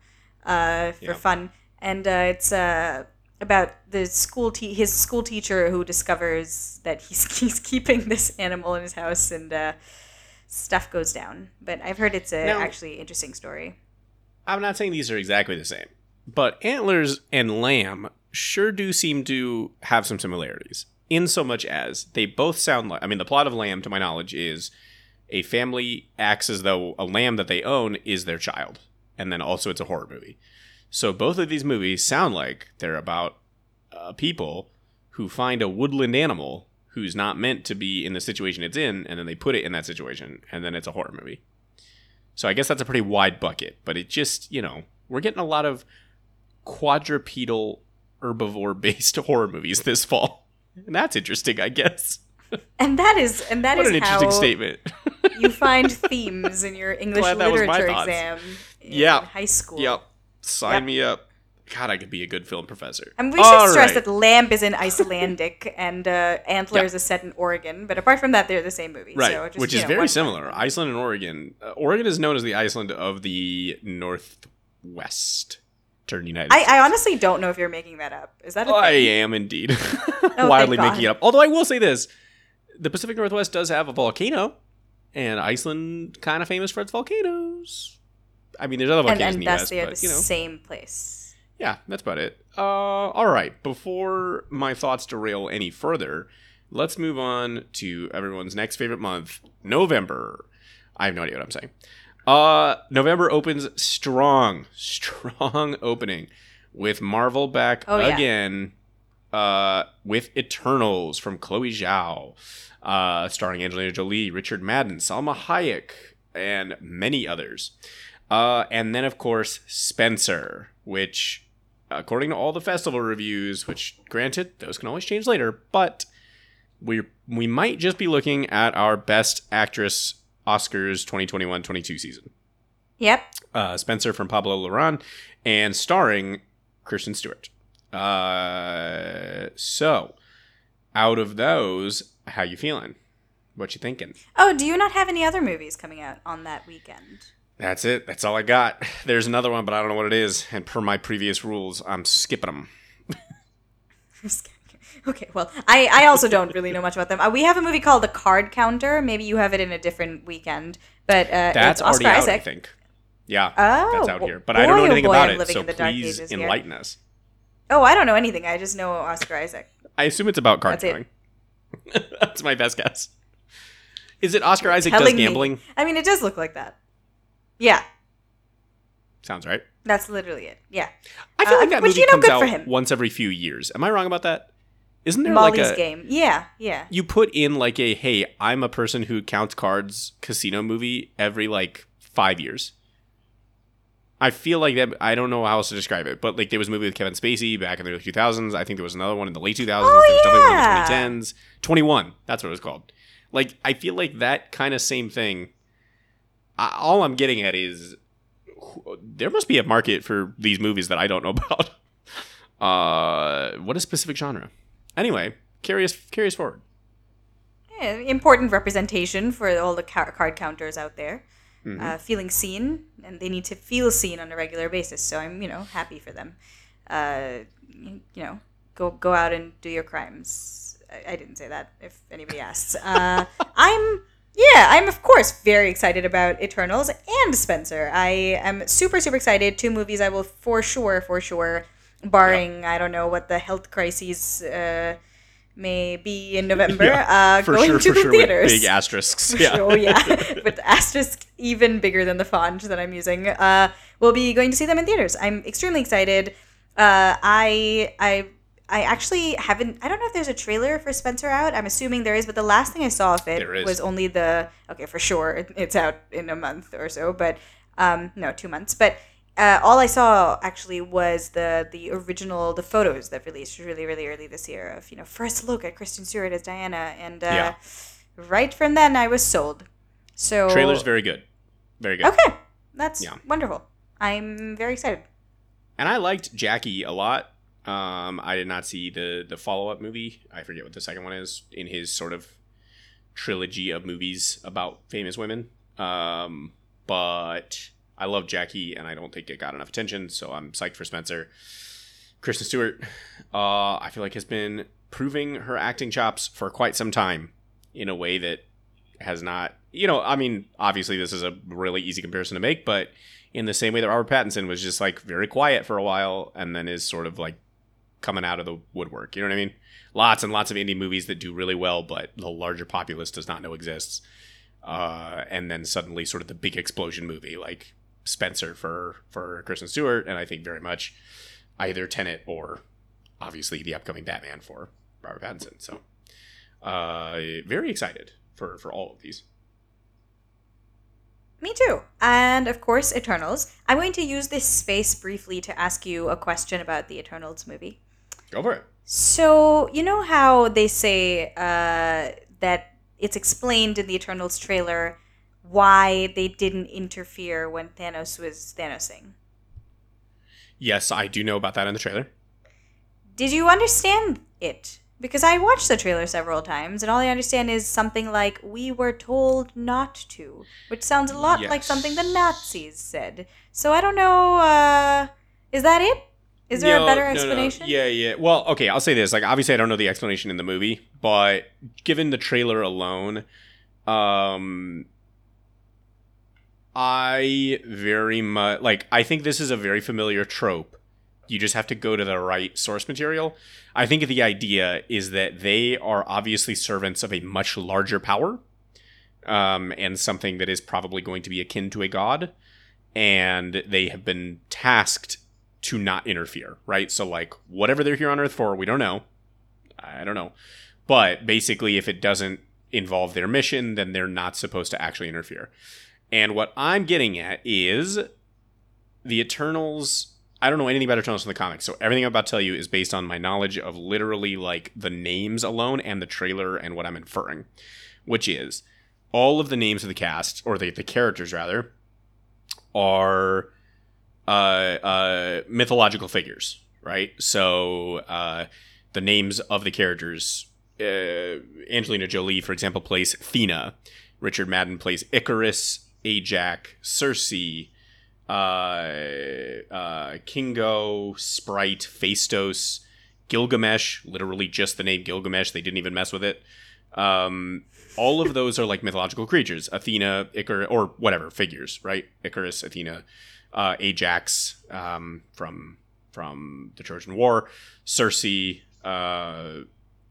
S2: uh, for
S1: Yeah.
S2: fun, and uh, it's uh, about the school te- his school teacher who discovers that he's [laughs] he's keeping this animal in his house, and uh, stuff goes down. But I've heard it's a
S1: Now-
S2: actually interesting story.
S1: I'm not saying these are exactly the same, but Antlers and Lamb sure do seem to have some similarities. In so much as they both sound like, I mean, the plot of Lamb, to my knowledge, is a family acts as though a lamb that they own is their child, and then also it's a horror movie. So both of these movies sound like they're about uh, people who find a woodland animal who's not meant to be in the situation it's in, and then they put it in that situation, and then it's a horror movie. So I guess that's a pretty wide bucket, but it just, you know, we're getting a lot of quadrupedal herbivore based [laughs] horror movies this fall. And that's interesting, I guess. [laughs]
S2: And that is and that
S1: what
S2: is
S1: an interesting
S2: how
S1: statement. [laughs]
S2: you find [laughs] themes in your English
S1: Glad that was my
S2: literature exam in
S1: Yeah.
S2: high school.
S1: yep. Sign
S2: Yep.
S1: me up. God, I could be a good film professor.
S2: And we should
S1: All
S2: stress
S1: right.
S2: that Lamb is in Icelandic and uh, Antlers is a set in Oregon, but apart from that, they're the same movie.
S1: Right,
S2: so just,
S1: which is
S2: know,
S1: very similar. Iceland and Oregon. Uh, Oregon is known as the Iceland of the Northwest. Turn United
S2: I, I honestly don't know if you're making that up. Is that a
S1: I
S2: thing?
S1: am indeed [laughs]
S2: thank
S1: wildly making it up. Although I will say this: the Pacific Northwest does have a volcano, and Iceland kind of famous for its volcanoes. I mean, there's other volcanoes
S2: and
S1: in the U.S., but
S2: the
S1: you know,
S2: same place.
S1: yeah, that's about it. Uh, all right. Before my thoughts derail any further, let's move on to everyone's next favorite month, November. I have no idea what I'm saying. Uh, November opens strong, strong [laughs] opening with Marvel back
S2: Oh, yeah.
S1: again. Uh, with Eternals from Chloe Zhao, uh, starring Angelina Jolie, Richard Madden, Salma Hayek, and many others. Uh, and then, of course, Spencer, which, according to all the festival reviews, which, granted, those can always change later, but we we might just be looking at our Best Actress Oscars 2021-22 season.
S2: Yep.
S1: Uh, Spencer from Pablo Larraín, and starring Kristen Stewart. Uh, so, out of those, how you feeling? What you thinking?
S2: Oh, do you not have any other movies coming out on that weekend?
S1: That's it. That's all I got. [laughs] There's another one, but I don't know what it is. And per my previous rules, I'm skipping them. [laughs]
S2: Okay, well, I, I also don't really know much about them. Uh, we have a movie called The Card Counter. Maybe you have it in a different weekend, but uh,
S1: That's
S2: it's Oscar
S1: already out,
S2: Isaac.
S1: I think. Yeah,
S2: Oh,
S1: that's out here. But I don't know
S2: boy, oh
S1: anything
S2: boy,
S1: about
S2: I'm
S1: it, so
S2: in the dark
S1: please
S2: ages here.
S1: enlighten us.
S2: Oh, I don't know anything. I just know Oscar Isaac.
S1: I assume it's about card
S2: That's it. [laughs]
S1: that's my best guess. Is it Oscar Isaac
S2: Telling
S1: does
S2: me.
S1: gambling?
S2: I mean, it does look like that. Yeah,
S1: Sounds right.
S2: that's literally it. Yeah.
S1: I feel
S2: Uh,
S1: like that
S2: which,
S1: movie
S2: you know,
S1: comes
S2: good
S1: out
S2: for him.
S1: once every few years. Am I wrong about that? Isn't there
S2: Molly's
S1: like a
S2: Game. Yeah, yeah.
S1: you put in like a hey, I'm a person who counts cards casino movie every like five years. I feel like that. I don't know how else to describe it, but like there was a movie with Kevin Spacey back in the early 2000s. I think there was another one in the late 2000s. there was definitely one
S2: yeah.
S1: in the 2010s. 21. That's what it was called. Like I feel like that kind of same thing. I, all I'm getting at is there must be a market for these movies that I don't know [laughs] about. Uh, what a specific genre. Anyway, curious, curious forward.
S2: Yeah, important representation for all the ca- card counters out there.
S1: Mm-hmm.
S2: Uh, feeling seen, and they need to feel seen on a regular basis. So I'm, you know, happy for them. Uh, you, you know, go go out and do your crimes. I, I didn't say that. If anybody asks, uh, [laughs] I'm. Yeah, I'm of course very excited about Eternals and Spencer. I am super super excited. Two movies I will for sure for sure, barring I don't know what the health crises uh, may be in November. [laughs]
S1: Yeah,
S2: uh, going
S1: sure,
S2: to the
S1: sure,
S2: theaters.
S1: big asterisks.
S2: For [laughs]
S1: Yeah.
S2: sure, yeah. With [laughs] asterisk even bigger than the font that I'm using. Uh, we'll be going to see them in theaters. I'm extremely excited. Uh, I I I actually haven't. I don't know if there's a trailer for Spencer out. I'm assuming there is, but the last thing I saw of it was only the. Okay, for sure, it's out in a month or so, but um, no, two months. But uh, all I saw actually was the the original the photos that released really really early this year of you know first look at Kristen Stewart as Diana, and uh,
S1: Yeah.
S2: right from then I was sold. So
S1: Trailer's very good, very good.
S2: okay. That's
S1: Yeah.
S2: wonderful. I'm very excited.
S1: And I liked Jackie a lot. Um, I did not see the the follow up movie. I forget what the second one is in his sort of trilogy of movies about famous women. Um, but I love Jackie, and I don't think it got enough attention. So I'm psyched for Spencer. Kristen Stewart, uh, I feel like has been proving her acting chops for quite some time in a way that has not. You know, I mean, obviously this is a really easy comparison to make, but in the same way that Robert Pattinson was just like very quiet for a while and then is sort of like coming out of the woodwork. You know what I mean? Lots and lots of indie movies that do really well, but the larger populace does not know exists. Uh, and then suddenly, sort of the big explosion movie like Spencer for for Kristen Stewart, and I think very much either Tenet or obviously the upcoming Batman for Robert Pattinson. So, uh, very excited for for all of these.
S2: Me too. And of course, Eternals. I'm going to use this space briefly to ask you a question about the Eternals movie.
S1: Go for it.
S2: So, you know how they say uh, that it's explained in the Eternals trailer why they didn't interfere when Thanos was Thanosing?
S1: Yes, I do know about that in the trailer.
S2: Did you understand it? Because I watched the trailer several times, and all I understand is something like, we were told not to, which sounds a lot like something the Nazis said. So I don't know, uh, is that it? Is there
S1: No,
S2: a better
S1: no, no.
S2: explanation?
S1: Yeah, yeah. Well, okay, I'll say this. Like, obviously, I don't know the explanation in the movie, but given the trailer alone, um, I very much like. I think this is a very familiar trope. You just have to go to the right source material. I think the idea is that they are obviously servants of a much larger power, um, and something that is probably going to be akin to a god, and they have been tasked to not interfere, right? So like whatever they're here on Earth for, we don't know. I don't know. But basically if it doesn't involve their mission, then they're not supposed to actually interfere. And what I'm getting at is the Eternals I don't know anything about Eternals from the comics, so everything I'm about to tell you is based on my knowledge of literally like the names alone and the trailer and what I'm inferring, which is all of the names of the cast or the, the characters rather are uh, uh, mythological figures, right? So uh, the names of the characters, uh, Angelina Jolie, for example, plays Athena. Richard Madden plays Icarus, Ajax, Circe, uh, uh, Kingo, Sprite, Phastos, Gilgamesh. Literally just the name Gilgamesh. They didn't even mess with it. Um, all of those are like mythological creatures. Athena, Icarus, or whatever figures, right? Icarus, Athena, uh, Ajax um, from from the Trojan War, Circe, uh,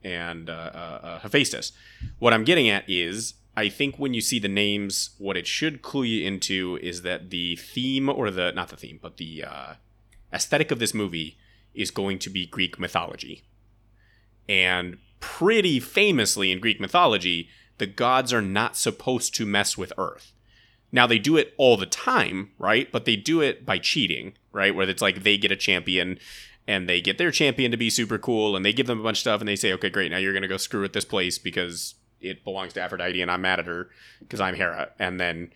S1: and uh, uh, uh, Hephaestus. What I'm getting at is, I think when you see the names, what it should clue you into is that the theme, or the not the theme, but the uh, aesthetic of this movie is going to be Greek mythology, and pretty famously in Greek mythology, the gods are not supposed to mess with Earth. Now they do it all the time, right? But they do it by cheating, right? Where it's like they get a champion and they get their champion to be super cool and they give them a bunch of stuff and they say, okay, great, now you're going to go screw with this place because it belongs to Aphrodite and I'm mad at her because I'm Hera. And then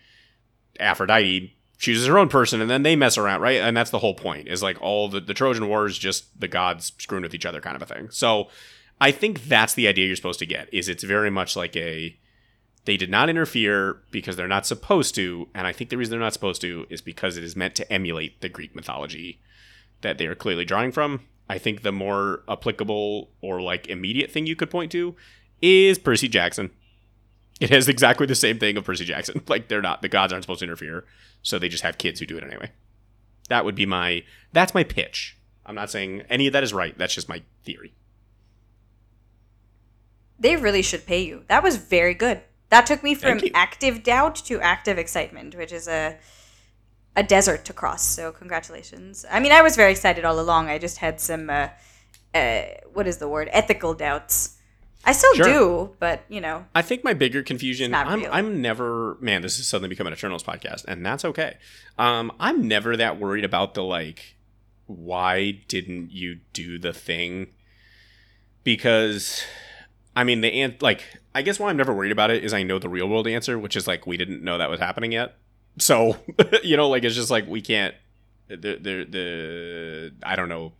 S1: Aphrodite chooses her own person and then they mess around, right? And that's the whole point is like all the, the Trojan War is just the gods screwing with each other kind of a thing. So I think that's the idea you're supposed to get is it's very much like a they did not interfere because they're not supposed to, and I think the reason they're not supposed to is because it is meant to emulate the Greek mythology that they are clearly drawing from. I think the more applicable or like immediate thing you could point to is Percy Jackson. It has exactly the same thing of Percy Jackson. [laughs] Like they're not the gods aren't supposed to interfere, so they just have kids who do it anyway. That would be my that's my pitch. I'm not saying any of that is right. That's just my theory.
S2: They really should pay you. That was very good. That took me from active doubt to active excitement, which is a a desert to cross. So congratulations. I mean, I was very excited all along. I just had some uh, uh, what is the word? Ethical doubts. I still
S1: Sure.
S2: do, but you know,
S1: I think my bigger confusion. I'm. I'm never man. This has suddenly become an Eternals podcast, and that's okay. Um, I'm never that worried about the like. Why didn't you do the thing? Because, I mean, the ant like I guess why I'm never worried about it is I know the real world answer, which is like we didn't know that was happening yet. So [laughs] you know, like it's just like we can't. The the the I don't know.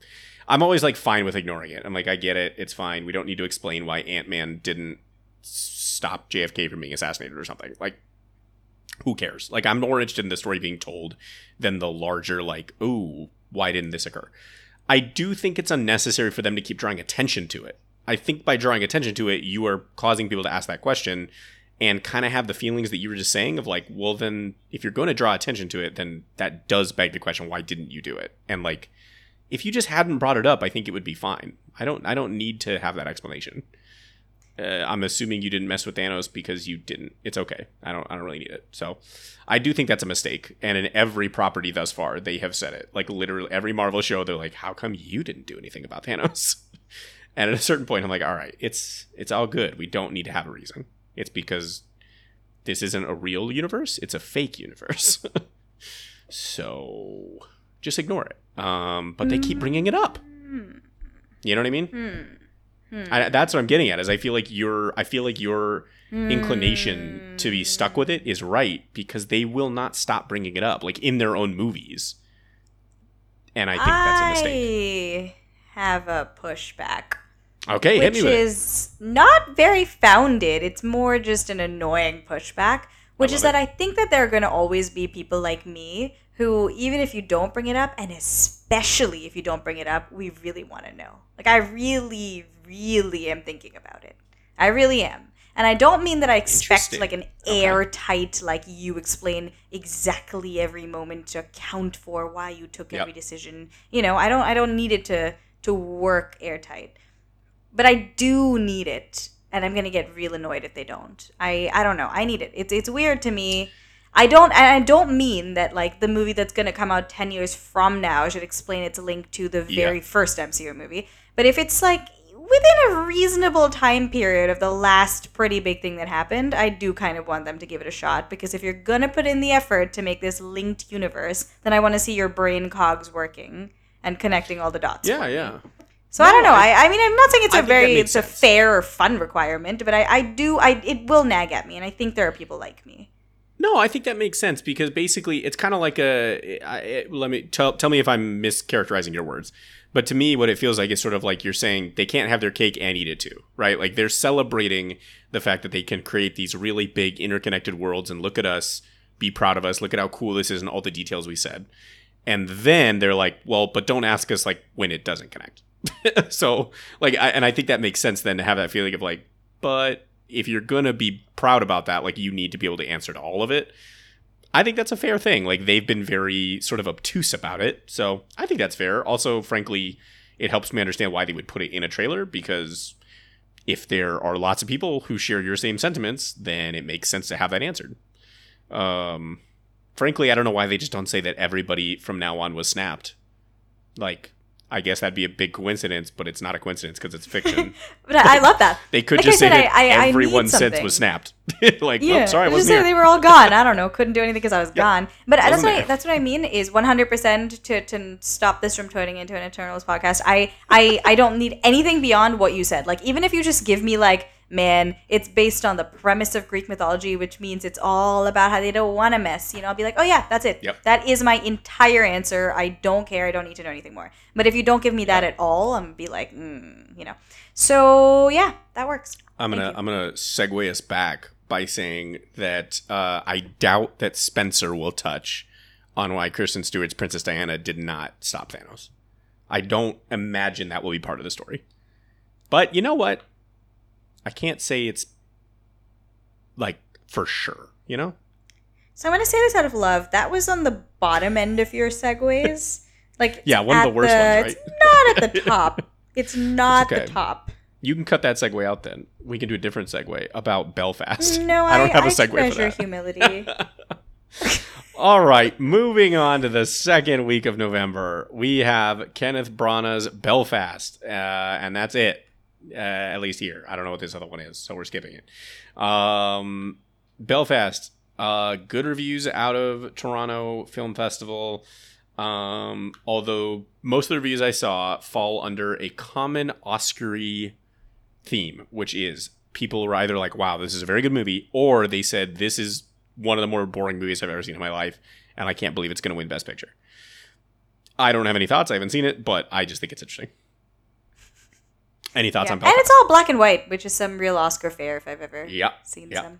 S1: I'm always like fine with ignoring it. I'm like I get it. It's fine. We don't need to explain why Ant Man didn't stop JFK from being assassinated or something. Like, who cares? Like, I'm more interested in the story being told than the larger, like, ooh, why didn't this occur? I do think it's unnecessary for them to keep drawing attention to it. I think by drawing attention to it, you are causing people to ask that question and kind of have the feelings that you were just saying of like, well, then if you're going to draw attention to it, then that does beg the question, why didn't you do it? And like, if you just hadn't brought it up, I think it would be fine. I don't, I don't need to have that explanation. Uh, I'm assuming you didn't mess with Thanos because you didn't. It's okay. I don't. I don't really need it. So, I do think that's a mistake. And in every property thus far, they have said it. Like literally every Marvel show, they're like, "How come you didn't do anything about Thanos?" [laughs] and at a certain point, I'm like, "All right, it's it's all good. We don't need to have a reason. It's because this isn't a real universe. It's a fake universe. [laughs] so just ignore it. Um, but they keep bringing it up. You know what I mean?
S2: hmm.
S1: I, that's what I'm getting at. Is I feel like your I feel like your inclination to be stuck with it is right because they will not stop bringing it up. Like in their own movies, and I think that's a mistake.
S2: I have a pushback.
S1: Okay, hit
S2: which
S1: me with it.
S2: is not very founded. It's more just an annoying pushback, which is
S1: love
S2: that I think that there are going to always be people like me who, even if you don't bring it up, and especially if you don't bring it up, we really want to know. Like, I really, really am thinking about it. I really am. And I don't mean that I expect like an
S1: Okay.
S2: airtight, like you explain exactly every moment to account for why you took
S1: Yep.
S2: every decision. You know, I don't I don't need it to to work airtight but I do need it, and I'm gonna get real annoyed if they don't. I I don't know. I need it. It's it's weird to me. I don't and I don't mean that like the movie that's gonna come out ten years from now should explain its link to the
S1: Yeah.
S2: very first MCU movie. But if it's like within a reasonable time period of the last pretty big thing that happened, I do kind of want them to give it a shot because if you're gonna put in the effort to make this linked universe, then I want to see your brain cogs working and connecting all the dots.
S1: Yeah, yeah.
S2: So I don't know. I, I mean, I'm not saying it's
S1: I
S2: a very, it's a fair or fun requirement, but I, I do, I it will nag at me, and I think there are people like me.
S1: No, I think that makes sense because basically it's kind of like a. I, it- let me tell tell me if I'm mischaracterizing your words, but to me, what it feels like is sort of like you're saying they can't have their cake and eat it too, right? Like they're celebrating the fact that they can create these really big interconnected worlds and look at us, be proud of us, look at how cool this is and all the details we said, and then they're like, well, but don't ask us like when it doesn't connect. [laughs] so like, I, and I think that makes sense then to have that feeling of like, but if you're gonna be proud about that, like you need to be able to answer to all of it. I think that's a fair thing. Like they've been very sort of obtuse about it, so I think that's fair. Also, frankly, it helps me understand why they would put it in a trailer because if there are lots of people who share your same sentiments, then it makes sense to have that answered. Um, frankly, I don't know why they just don't say that everybody from now on was snapped. Like, I guess that'd be a big coincidence, but it's not a coincidence because it's fiction. [laughs]
S2: But I, I love that.
S1: They could
S2: Like
S1: just
S2: I
S1: say
S2: said,
S1: that
S2: I- I- I need
S1: everyone since was snapped. [laughs] like, oh,
S2: Yeah,
S1: oh, sorry, I wasn't
S2: say
S1: here.
S2: they were all gone. I don't know. Couldn't do anything because I was gone. But that's what I, that's what I mean is 100 percent to to stop this from turning into an Eternals podcast. I I I don't need anything beyond what you said. Like even if you just give me like. Man, it's based on the premise of Greek mythology, which means it's all about how they don't want to mess. You know, I'll be like, oh yeah, that's it.
S1: Yep.
S2: That is my entire answer. I don't care. I don't need to know anything more. But if you don't give me that at all, I'm gonna be like, mm, you know. So yeah, that works.
S1: I'm gonna. I'm gonna segue us back by saying that uh, I doubt that Spencer will touch on why Kristen Stewart's Princess Diana did not stop Thanos. I don't imagine that will be part of the story. But you know what? I can't say it's like for sure. You know?
S2: So I'm gonna say this out of love. That was on the bottom end of your segues. [laughs] Like
S1: Yeah, one of the worst ones,
S2: It's not at the [laughs] top. It's not
S1: okay.
S2: the top.
S1: You can cut that segue out. Then we can do a different segue about Belfast.
S2: No, I, [laughs]
S1: I don't have a
S2: I
S1: segue for
S2: treasure
S1: that.
S2: humility.
S1: All right, moving on to the second week of November, we have Kenneth Branagh's Belfast, uh, and that's it. Uh, at least here, I don't know what this other one is, so we're skipping it. Um, Belfast, uh, good reviews out of Toronto Film Festival. Um, although most of the reviews I saw fall under a common Oscar-y theme, which is people were either like, "Wow, this is a very good movie," or they said, "This is one of the more boring movies I've ever seen in my life, and I can't believe it's going to win Best Picture." I don't have any thoughts. I haven't seen it, but I just think it's interesting. Any thoughts
S2: Yeah.
S1: on Belfast?
S2: And it's all black and white, which is some real Oscar fare if I've ever
S1: Yeah,
S2: seen
S1: yeah.
S2: some.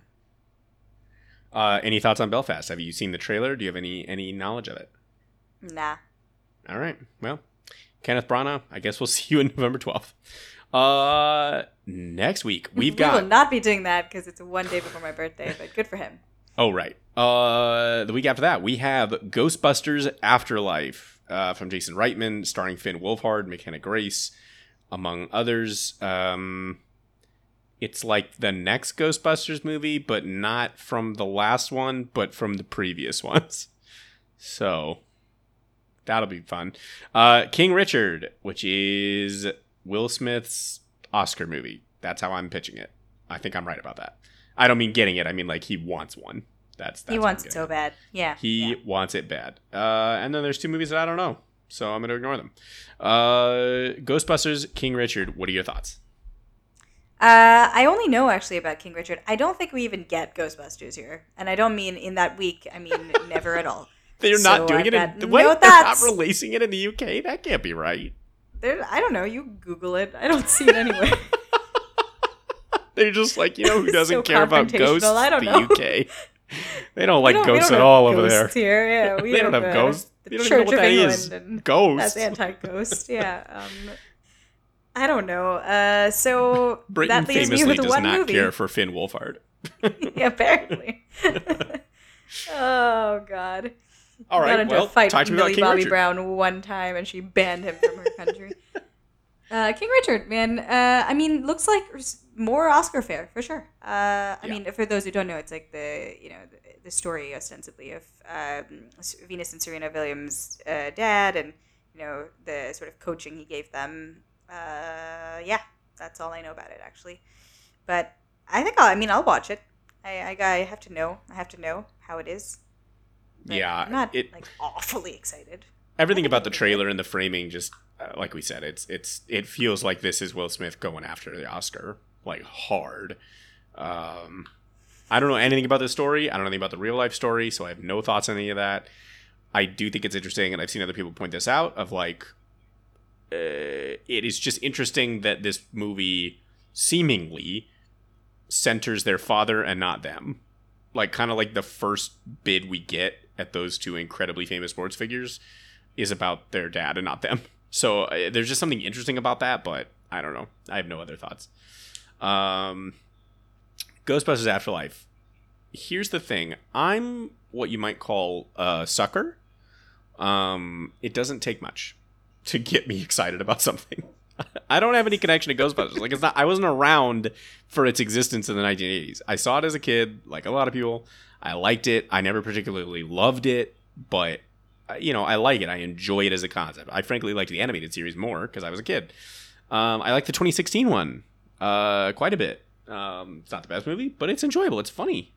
S1: Uh, any thoughts on Belfast? Have you seen the trailer? Do you have any any knowledge of it?
S2: Nah.
S1: All right. Well, Kenneth Branagh. I guess we'll [laughs] see you in November twelfth. Uh, next week [laughs] we've got
S2: we will not be doing that because it's one day before my birthday, but good for him.
S1: Oh right. Uh, the week after that we have Ghostbusters Afterlife uh, from Jason Reitman, starring Finn Wolfhard, McKenna Grace, among others. Um, it's like the next Ghostbusters movie, but not from the last one, but from the previous [laughs] ones. So that'll be fun. Uh, King Richard, which is Will Smith's Oscar movie. That's how I'm pitching it. I think I'm right about that. I don't mean getting it. I mean like he wants one. That's, that's
S2: he wants it so
S1: at.
S2: bad. Yeah.
S1: He
S2: yeah.
S1: wants it bad. Uh, and then there's two movies that I don't know, so I'm gonna ignore them. Uh, Ghostbusters, King Richard. What are your thoughts?
S2: Uh, I only know actually about King Richard. I don't think we even get Ghostbusters here, and I don't mean in that week. I mean [laughs] never at all.
S1: They're
S2: So
S1: not doing
S2: I've
S1: it in wait,
S2: no
S1: they're not releasing it in the UK. That can't be right.
S2: There, I don't know. You Google it. I don't see it anywhere. [laughs]
S1: They're just like, you know who [laughs] doesn't
S2: so
S1: care about ghosts?
S2: I don't
S1: the
S2: know.
S1: UK. [laughs] They don't like
S2: We don't- we
S1: ghosts
S2: don't
S1: at all over there.
S2: Here, yeah, [laughs] we
S1: They don't have ghosts.
S2: The
S1: You don't even know
S2: Church
S1: what
S2: of
S1: that
S2: England
S1: is. Ghosts.
S2: that's anti-ghost. Yeah. Um, I don't know. Uh, so [laughs]
S1: Britain
S2: that leaves me
S1: famously
S2: with
S1: does
S2: one
S1: not
S2: movie.
S1: care for Finn Wolfhard.
S2: yeah, apparently. oh God.
S1: All
S2: got
S1: right,
S2: into
S1: well,
S2: a fight with
S1: to me about
S2: Millie
S1: King
S2: Bobby
S1: Richard.
S2: Brown one time, and she banned him from her country. Uh, King Richard, man. Uh, I mean, looks like more Oscar fare for sure. Uh, I
S1: Yeah.
S2: mean, for those who don't know, it's like the you know the, the story ostensibly of um, Venus and Serena Williams' uh, dad, and you know the sort of coaching he gave them. Uh, yeah, that's all I know about it actually. But I think I'll, I mean I'll watch it. I, I, I have to know. I have to know how it is.
S1: Yeah,
S2: I'm not
S1: it-
S2: like awfully excited.
S1: Everything about the trailer and the framing just uh, like we said, it's it's it feels like this is Will Smith going after the Oscar like hard. Um I don't know anything about the story. I don't know anything about the real life story, so I have no thoughts on any of that. I do think it's interesting, and I've seen other people point this out of like, uh, it is just interesting that this movie seemingly centers their father and not them. Like, kind of like the first bid we get at those two incredibly famous sports figures is about their dad and not them. [laughs] So uh, there's just something interesting about that, but I don't know. I have no other thoughts. Um, Ghostbusters Afterlife. Here's the thing. I'm what you might call a sucker. Um, it doesn't take much to get me [laughs] excited about something. [laughs] I don't have any connection to Ghostbusters. Like it's not. I wasn't around for its existence in the 1980s. I saw it as a kid, like a lot of people. I liked it. I never particularly loved it, but you know, I like it. I enjoy it as a concept. I frankly liked the animated series more because I was a kid. Um, I like the 2016 one uh, quite a bit. Um, it's not the best movie, but it's enjoyable. It's funny.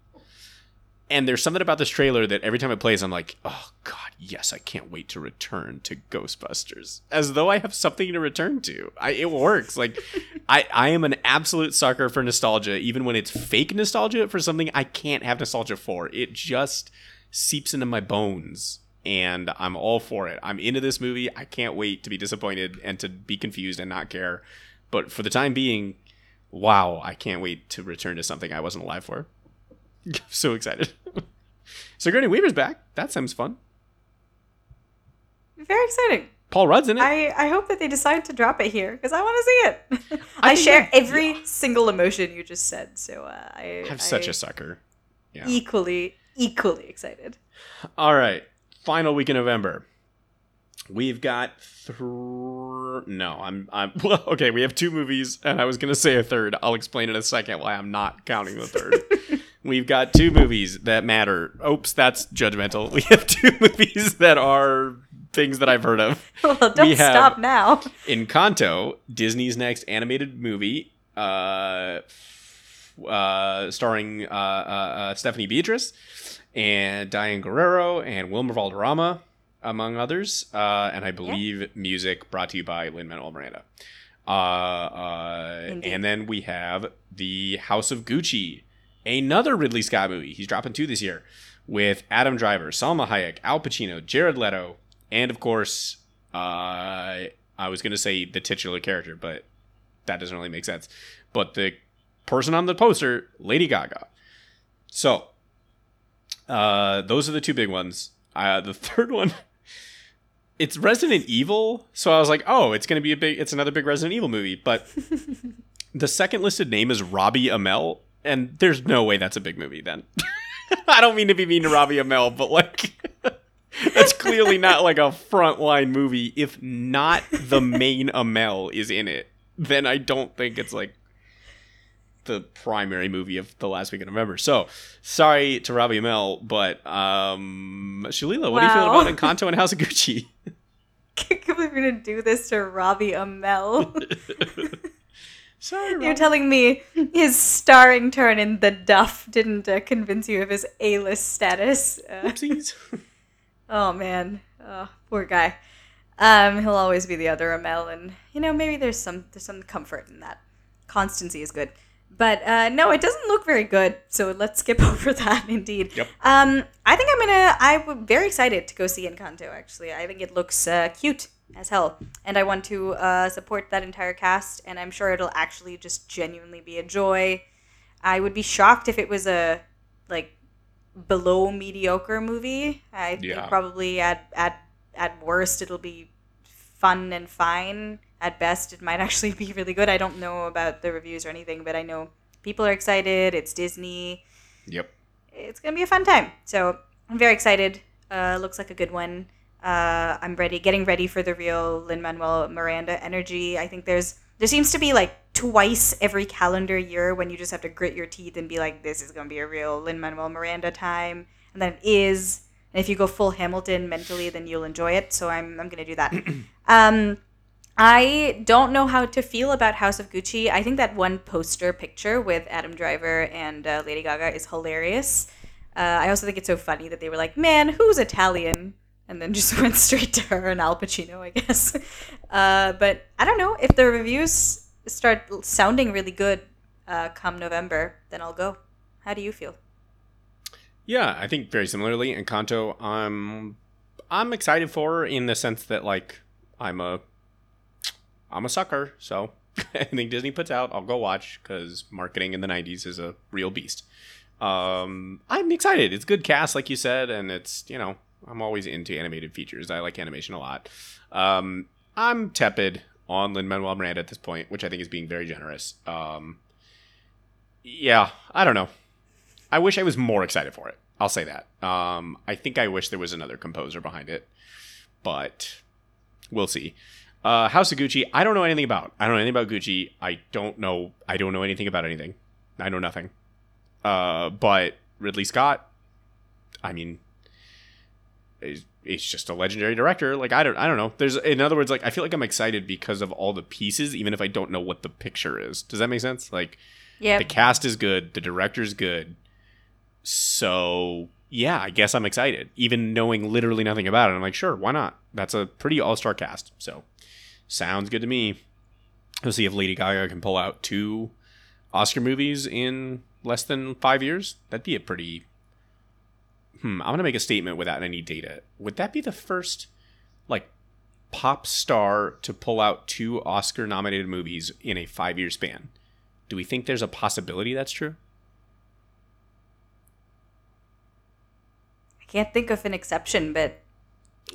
S1: And there's something about this trailer that every time it plays, I'm like, oh god, yes, I can't wait to return to Ghostbusters. As though I have something to return to. I, it works. Like, [laughs] I, I am an absolute sucker for nostalgia, even when it's fake nostalgia for something I can't have nostalgia for. It just seeps into my bones, and I'm all for it. I'm into this movie. I can't wait to be disappointed and to be confused and not care. But for the time being, wow, I can't wait to return to something I wasn't alive for. [laughs] so excited. [laughs] so Sigourney Weaver's back. That sounds fun.
S2: Very exciting.
S1: Paul Rudd's in it.
S2: I, I hope that they decide to drop it here because I want to see it. [laughs]
S1: I
S2: I, share
S1: that-
S2: every single emotion you just said, so uh, I,
S1: I'm such
S2: I
S1: a sucker. Yeah.
S2: equally equally excited.
S1: All right. Final week in November. We've got three. no, I'm I'm [laughs] well, okay, we have two movies and I was going to say a third. I'll explain in a second why I'm not counting the third. [laughs] We've got two movies that matter. Oops, that's judgmental. [laughs] We have two movies that are things that I've heard of.
S2: well, don't
S1: We have-
S2: stop now.
S1: Encanto, Disney's next animated movie, uh, uh, starring uh, uh, uh, Stephanie Beatrice and Diane Guerrero and Wilmer Valderrama, among others. Uh, and I believe music brought to you by Lin Manuel Miranda. Uh, uh, and then we have The House of Gucci, another Ridley Scott movie. He's dropping two this year with Adam Driver, Salma Hayek, Al Pacino, Jared Leto, and of course, uh, I was going to say the titular character, but that doesn't really make sense. But the person on the poster, Lady Gaga. So, uh, those are the two big ones. Uh, the [laughs] third one, it's Resident Evil. So I was like, oh, it's going to be a big, it's another big Resident Evil movie. But [laughs] the second listed name is Robbie Amell, and there's no way that's a big movie then. [laughs] I don't mean to be mean to Robbie Amell, but like. That's clearly not like a frontline movie. If not the main Amell is in it, then I don't think it's like the primary movie of the last week of November. So sorry to Robbie Amell, but um Shalila, what do you feel
S2: Wow.
S1: about Encanto and House of Gucci?
S2: Can't believe you're gonna do this to Robbie Amell. [laughs]
S1: sorry,
S2: You're telling me his starring turn in The Duff didn't uh, convince you of his A-list status? Uh,
S1: Oopsies. [laughs]
S2: oh man, oh, poor guy. Um, he'll always be the other Amell, and you know maybe there's some there's some comfort in that. Constancy is good, But uh, no, it doesn't look very good. So let's skip [laughs] over that. Indeed.
S1: Yep.
S2: Um, I think I'm gonna. I'm very excited to go see Encanto. Actually, I think it looks uh, cute as hell, and I want to uh, support that entire cast. And I'm sure it'll actually just genuinely be a joy. I would be shocked if it was a like below mediocre movie. I
S1: Yeah.
S2: think probably at at at worst it'll be fun and fine. At best, it might [laughs] actually be really good. I don't know about the reviews or anything, but I know people are excited. It's Disney.
S1: Yep.
S2: It's gonna be a fun time. So I'm very excited. Uh, looks like a good one. Uh, I'm ready, getting ready for the real Lin Manuel Miranda energy. I think there's there seems to be like twice every calendar year when you just have to grit your teeth and be like, this is gonna be a real Lin Manuel Miranda time, and then it is. And if you go full Hamilton mentally, then you'll enjoy it. So I'm I'm gonna do that. [clears throat] um, I don't know how to feel about House of Gucci. I think that one poster picture with Adam Driver and uh, Lady Gaga is hilarious. Uh, I also think it's so funny that they were like, "Man, who's Italian?" and then [laughs] just went straight to her and Al Pacino, I guess. [laughs] Uh, but I don't know if the reviews start sounding really good uh, come November, then I'll go. How do you feel?
S1: Yeah, I think very similarly. Encanto, I'm I'm excited for in the sense that like I'm a I'm a sucker, so [laughs] anything Disney puts out, I'll go watch because marketing in the '90s is a real beast. Um, I'm excited. It's good cast, like you said, and it's you know I'm always into animated features. I like animation a lot. Um, I'm tepid on Lin Manuel Miranda at this point, which I think is being very generous. Um, yeah, I don't know. I wish I was more excited for it. I'll say that. Um, I think I wish there was another composer behind it, but we'll see. Uh, House of Gucci, I don't know anything about. I don't know anything about Gucci. I don't know. I don't know anything about anything. I know nothing. Uh, but Ridley Scott, I mean, is is just a legendary director. Like I don't, I don't know. There's, in other words, like I feel like I'm excited because of all the pieces, even if I don't know what the picture is. Does that make sense? Like
S2: Yeah,
S1: the cast is good, the director's good. So yeah, I guess I'm excited, even knowing literally nothing about it. I'm like, sure, why not? That's a pretty all star cast. So sounds good to me. We'll see if Lady Gaga can pull out two Oscar movies in less than five years. That'd be a pretty. Hmm. I'm gonna make a statement without any data. Would that be the first, like, pop star to pull out two Oscar nominated movies in a five year span? Do we think there's a possibility that's true?
S2: I can't think of an exception, but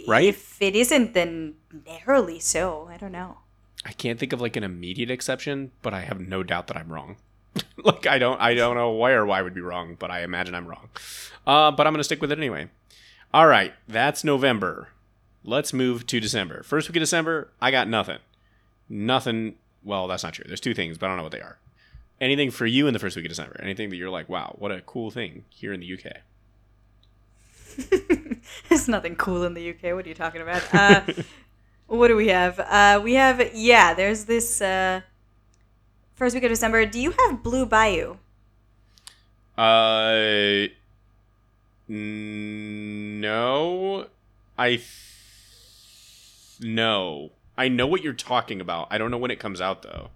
S1: Right?
S2: if it isn't, then narrowly so. I don't know.
S1: I can't think of like an immediate exception, but I have no doubt that I'm wrong. [laughs] like I don't I don't know why or why I would be wrong, but I imagine I'm wrong. Uh, but I'm gonna stick with it anyway. All right, that's November. Let's move to December. First week of December, I got nothing. Nothing. Well, that's not true. There's two things, but I don't know what they are. Anything for you in the first week of December? Anything that you're like, wow, what a cool thing here in the UK? [laughs]
S2: There's nothing cool in the UK. What are you talking about? Uh, [laughs] what do we have? Uh, we have yeah. There's this uh, first week of December. Do you have Blue Bayou?
S1: Uh, no, I th- no. I know what you're talking about. I don't know when it comes out though.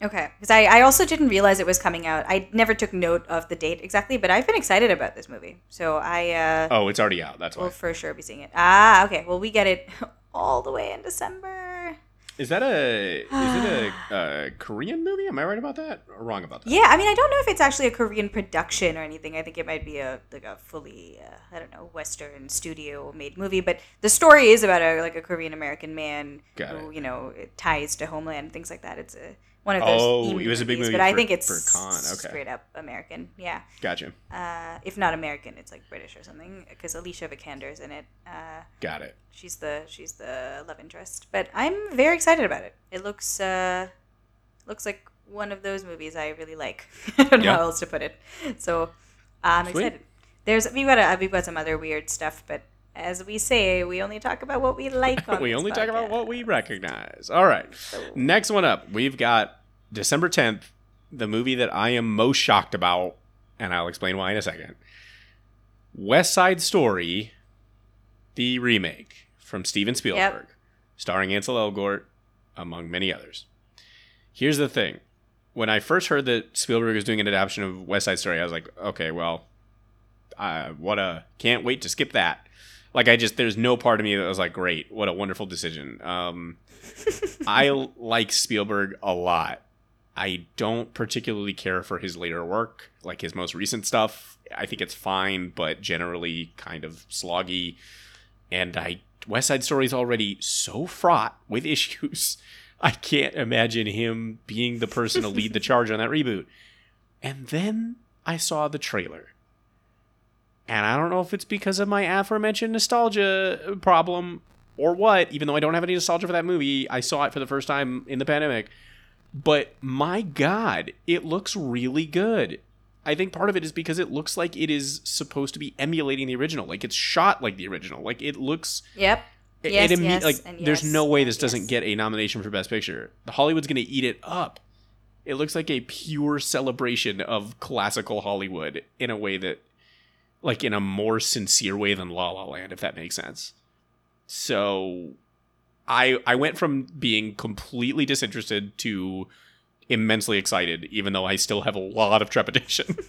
S2: Okay, because I, I also didn't realize it was coming out. I never took note of the date exactly, but I've been excited about this movie, so I uh,
S1: Oh, it's already out. That's why.
S2: for sure be seeing it. Ah, okay. Well, we get it [laughs] all the way in December.
S1: Is that a is it a, a Korean movie? Am I right about that or wrong about that?
S2: Yeah, I mean, I don't know if it's actually a Korean production or anything. I think it might be a like a fully, uh, I don't know, Western studio made movie. But the story is about a like a Korean American man
S1: Got
S2: who
S1: it.
S2: you know ties to homeland things like that. It's a one of those.
S1: Oh, it was a big
S2: movies,
S1: movie
S2: but I think it's
S1: for Cannes, okay.
S2: straight up American. Yeah,
S1: Gotcha.
S2: uh, if not American, it's like British or something. Because Alicia Vikander's in it. Uh,
S1: Got it.
S2: she's the she's the love interest. But I'm very excited about it. It looks uh, looks like one of those movies I really like. [laughs] I don't know
S1: Yeah.
S2: how else to put it. So I'm
S1: Sweet.
S2: excited. There's we've got a, we've got some other weird stuff, but as we say, we only talk about what we like. [laughs] On
S1: we only talk about what we recognize. All right. Next one up, we've got December 10th, the movie that I am most shocked about, and I'll explain why in a second. West Side Story, the remake from Steven Spielberg, starring Ansel Elgort, among many others. Here's the thing when I first heard that Spielberg was doing an adaptation of West Side Story, I was like, okay, well, uh, what a can't wait to skip that. Like I just there's no part of me that was like, great, what a wonderful decision. Um, [laughs] I like Spielberg a lot. I don't particularly care for his later work, like his most recent stuff. I think it's fine, but generally kind of sloggy. And I West Side Story is already so fraught with [laughs] issues. I can't imagine him being the person to lead the [laughs] charge on that reboot. And then I saw the trailer. And I don't know if it's because of my aforementioned nostalgia problem or what, even though I don't have any nostalgia for that movie. I saw it for the first time in the pandemic. But my God, it looks really good. I think part of it is because it looks like it is supposed to be emulating the original. Like it's shot like the original. Like it looks.
S2: Yep.
S1: it-
S2: Yes,
S1: it imme-
S2: yes,
S1: like there's
S2: yes,
S1: no way this doesn't get a nomination for Best Picture. The Hollywood's going to eat it up. It looks like a pure celebration of classical Hollywood in a way that, like, in a more sincere way than La La Land, if that makes sense. So, I I went from being completely disinterested to immensely excited, even though I still have a lot of trepidation. [laughs]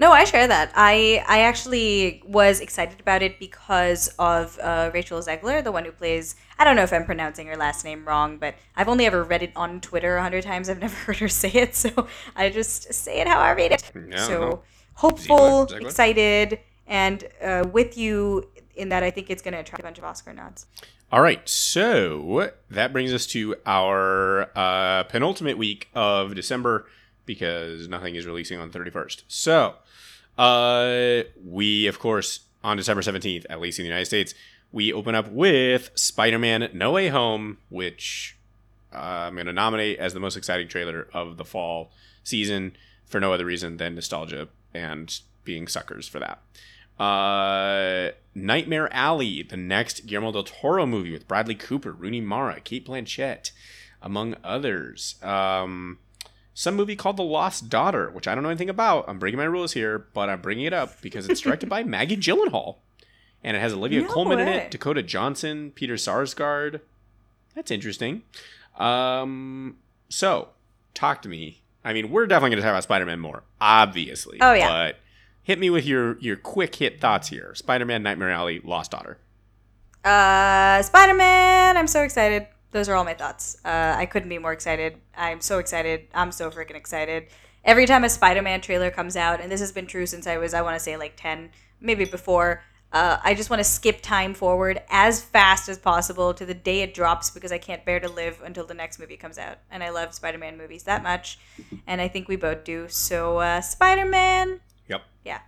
S2: No, I share that. I I actually was excited about it because of uh, Rachel Zegler, the one who plays. I don't know if I'm pronouncing her last name wrong, but I've only ever read it on Twitter a hundred times. I've [laughs] never heard her say it, so I just say it how I read it.
S1: No,
S2: so
S1: no.
S2: hopeful,
S1: Ziegler? Ziegler?
S2: excited, and uh, with you in that, I think it's going to attract a bunch of Oscar nods.
S1: All right, so that brings us to our uh, penultimate week of December because nothing is releasing on 31st. So, uh, we, of course, on December 17th, at least in the United States, we open up with Spider Man No Way Home, which uh, I'm going to nominate as the most exciting trailer of the fall season for no other reason than nostalgia and being suckers for that. Uh, Nightmare Alley, the next Guillermo del Toro movie with Bradley Cooper, Rooney Mara, Cate Blanchett, among others. Um, some movie called The Lost Daughter, which I don't know anything about. I'm breaking my rules here, but I'm bringing it up because it's directed by [laughs] Maggie Gyllenhaal, and it has Olivia
S2: No
S1: Colman in it, Dakota Johnson, Peter Sarsgaard. That's interesting. Um, so talk to me. I mean, we're definitely going to talk about Spider-Man more, obviously.
S2: Oh, yeah.
S1: But hit me with your your quick hit thoughts here. Spider-Man, Nightmare Alley, Lost Daughter.
S2: Uh, Spider Man! I'm so excited. Those are all my thoughts. Uh, I couldn't be more excited. I'm so excited. I'm so freaking excited. Every time a Spider Man trailer comes out, and this has been true since I was, I want to say, like 10, maybe before, uh, I just want to skip time forward as fast as possible to the day it drops because I can't bear to live until the next movie comes out. And I love Spider Man movies that much. And I think we both do. So, uh, Spider Man,
S1: Yep.
S2: yeah.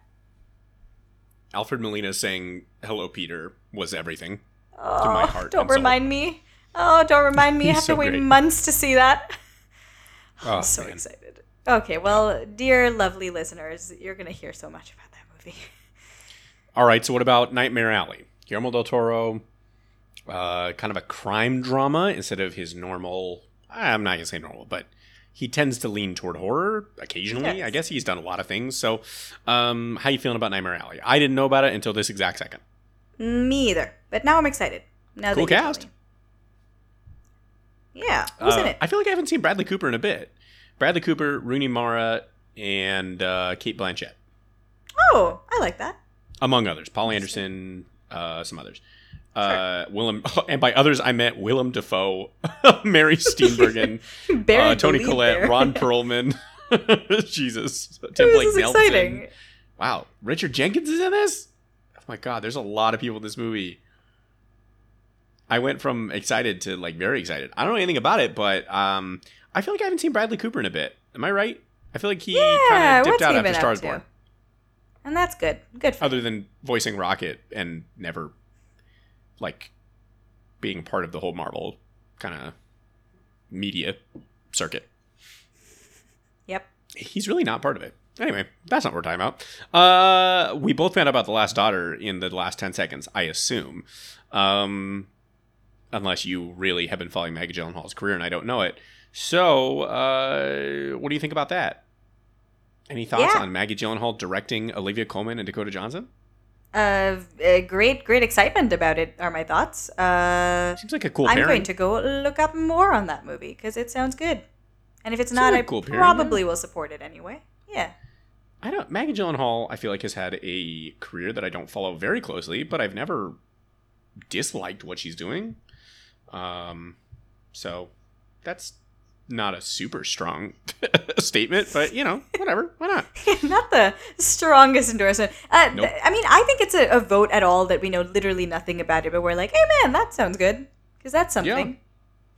S1: Alfred Molina saying "Hello, Peter" was everything.
S2: Oh,
S1: my heart
S2: don't
S1: and soul.
S2: remind me. Oh, don't remind me. [laughs] I have
S1: so
S2: to wait
S1: great.
S2: months to see that. [laughs]
S1: Oh,
S2: I'm so
S1: man.
S2: excited. Okay, well, dear lovely listeners, you're going to hear so much about that movie. [laughs]
S1: All right. So what about Nightmare Alley? Guillermo del Toro, uh, kind of a crime drama instead of his normal. I'm not gonna say normal, but he tends to lean toward horror occasionally.
S2: Yes.
S1: I guess he's done a lot of things. So, um, how you feeling about Nightmare Alley? I didn't know about it until this exact second.
S2: Me either. But now I'm excited. Now
S1: Cool cast.
S2: Yeah, who's in
S1: Uh,
S2: it?
S1: I feel like I haven't seen Bradley Cooper in a bit. Bradley Cooper, Rooney Mara, and uh, Cate Blanchett,
S2: Oh, I like that.
S1: among others. Paul Anderson, uh, some others. Uh, Willem, [laughs] and by others I meant Willem Dafoe, [laughs] Mary Steenburgen, [laughs] uh,
S2: Toni
S1: Collette. Ron Perlman. Jesus, Tim
S2: This
S1: Blake
S2: is
S1: Nelson.
S2: exciting.
S1: Wow, Richard Jenkins is in this. Oh my god, there's a lot of people in this movie. I went from excited to like very excited. I don't know anything about it, but um, I feel like I haven't seen Bradley Cooper in a bit. Am I right? I feel like he
S2: Yeah,
S1: kind of dipped out after Stars? Born,
S2: And that's good. Good for
S1: other than voicing Rocket and never like being part of the whole Marvel kind of media circuit.
S2: Yep.
S1: he's really not part of it. Anyway, that's not what we're talking about. Uh, we both found out about the last daughter in the last ten seconds, I assume, um, unless you really have been following Maggie Gyllenhaal's career and I don't know it. So, uh, what do you think about that? Any thoughts
S2: Yeah.
S1: on Maggie Gyllenhaal directing Olivia Colman and Dakota Johnson?
S2: Uh, uh, great, great excitement about it are my thoughts. Uh,
S1: Seems like a cool
S2: I'm
S1: pairing.
S2: going to go look up more on that movie because it sounds good. And if it's
S1: Seems
S2: not,
S1: like
S2: I
S1: cool
S2: probably will support it anyway. Yeah.
S1: I don't. Maggie Gyllenhaal, I feel like has had a career that I don't follow very closely, but I've never disliked what she's doing. Um, so that's not a super strong [laughs] statement, but you know, whatever. Why not? [laughs]
S2: not the strongest endorsement. Uh,
S1: Nope.
S2: th- I mean, I think it's a, a vote at all that we know literally nothing about it, but we're like, hey man, that sounds good. Because that's something.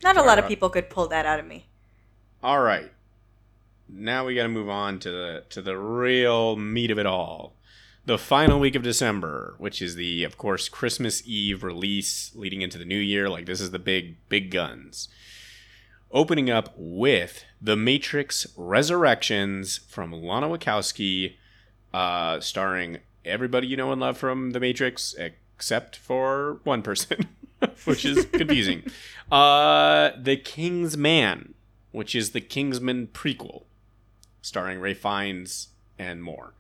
S2: Not a lot of people could pull that out of me.
S1: All right. Now we got to move on to the to the real meat of it all. The final week of December, which is the of course Christmas Eve release leading into the new year, like this is the big big guns. Opening up with The Matrix Resurrections from Lana Wachowski, uh, starring everybody you know and love from The Matrix, except for one person, [laughs] which is [laughs] confusing. uh, the King's Man, which is the Kingsman prequel, starring Ralph Fiennes and more.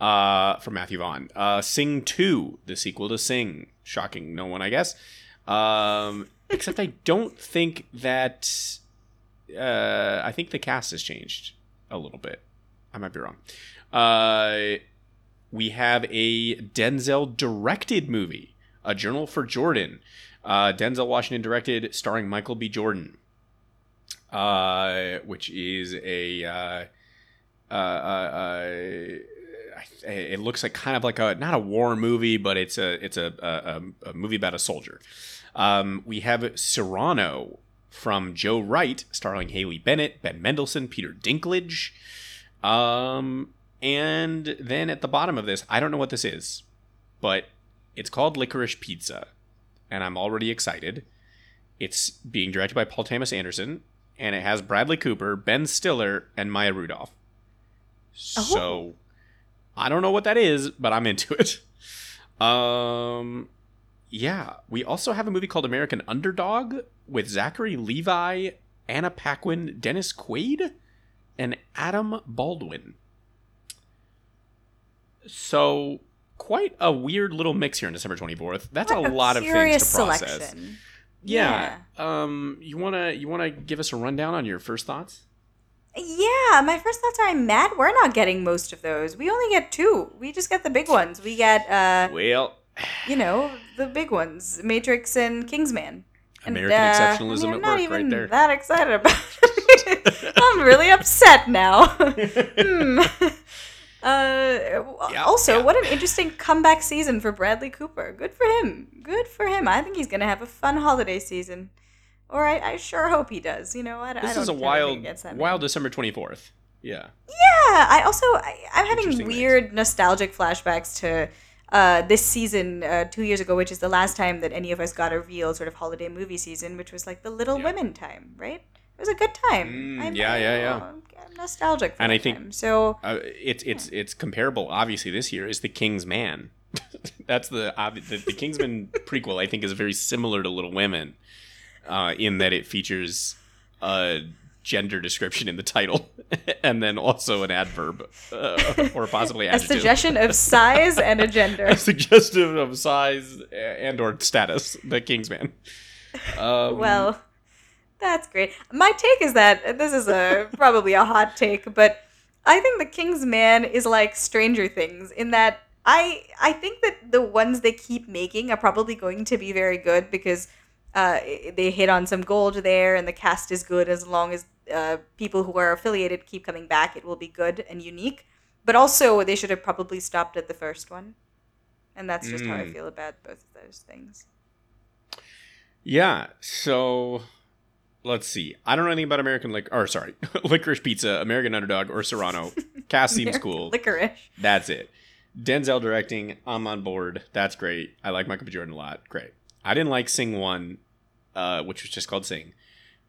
S1: Uh, from Matthew Vaughn. Uh, Sing 2, the sequel to Sing. Shocking no one, I guess. Um, except I don't think that. Uh, I think the cast has changed a little bit. I might be wrong. Uh, we have a Denzel directed movie, A Journal for Jordan. Uh, Denzel Washington directed, starring Michael B. Jordan, uh, which is a. Uh, uh, uh, uh, it looks like kind of like a not a war movie, but it's a it's a a, a, movie about a soldier. Um, we have Cyrano from Joe Wright, starring Haley Bennett, Ben Mendelsohn, Peter Dinklage. Um, and then at the bottom of this, I don't know what this is, but it's called Licorice Pizza, and I'm already excited. It's being directed by Paul Thomas Anderson, and it has Bradley Cooper, Ben Stiller, and Maya Rudolph. So
S2: Oh.
S1: I don't know what that is, but I'm into it. [laughs] Um, yeah, we also have a movie called American Underdog with Zachary Levi, Anna Paquin, Dennis Quaid, and Adam Baldwin. So quite a weird little mix here on December 24th. That's
S2: What
S1: a lot of things to process.
S2: selection.
S1: Yeah. Um, you wanna you wanna give us a rundown on your first thoughts?
S2: Yeah, my first thoughts are I'm mad we're not getting most of those. We only get two. We just get the big ones. We get, uh,
S1: Well,
S2: you know, the big ones Matrix and Kingsman. And,
S1: American
S2: uh,
S1: exceptionalism
S2: I mean, I'm
S1: at
S2: not
S1: work
S2: even
S1: right there.
S2: that excited about it. [laughs] I'm really upset now. Hmm. [laughs] Uh, also,
S1: yeah.
S2: what an interesting comeback season for Bradley Cooper. Good for him. Good for him. I think he's going to have a fun holiday season. Or I, I sure hope he does. You know, I, I
S1: this
S2: don't
S1: is a wild,
S2: against that man.
S1: wild December twenty fourth. Yeah.
S2: Yeah, I also I, I'm having weird nostalgic flashbacks to uh, this season uh, two years ago, which is the last time that any of us got a real sort of holiday movie season, which was like the Little
S1: Yeah.
S2: Women time, right? It was a good time.
S1: Mm, yeah, yeah, yeah.
S2: I'm, I'm nostalgic for
S1: And I think-
S2: time. so.
S1: Uh, it's it's it's comparable. Obviously, this year is the King's Man. [laughs] That's the, the the Kingsman [laughs] prequel. I think is very similar to Little Women, uh, in that it features a gender description in the title, [laughs] and then also an adverb uh, or possibly
S2: A suggestion of size and a gender. [laughs]
S1: A suggestive of size and or status. The Kingsman. Um,
S2: Well, that's great. My take is that this is a probably a hot take, but I think the King's Man is like Stranger Things in that I I think that the ones they keep making are probably going to be very good because uh, they hit on some gold there, and the cast is good as long as uh, people who are affiliated keep coming back. It will be good and unique. But also, they should have probably stopped at the first one, and that's just how I
S1: Mm.
S2: feel about both of those things.
S1: Yeah. So let's see. I don't know anything about American lic or sorry, [laughs] licorice pizza, American underdog, or Cyrano. [laughs] Cast seems cool.
S2: Licorice.
S1: That's it. Denzel directing. I'm on board. That's great. I like Michael B. Jordan a lot. Great. I didn't like Sing One, uh, which was just called Sing,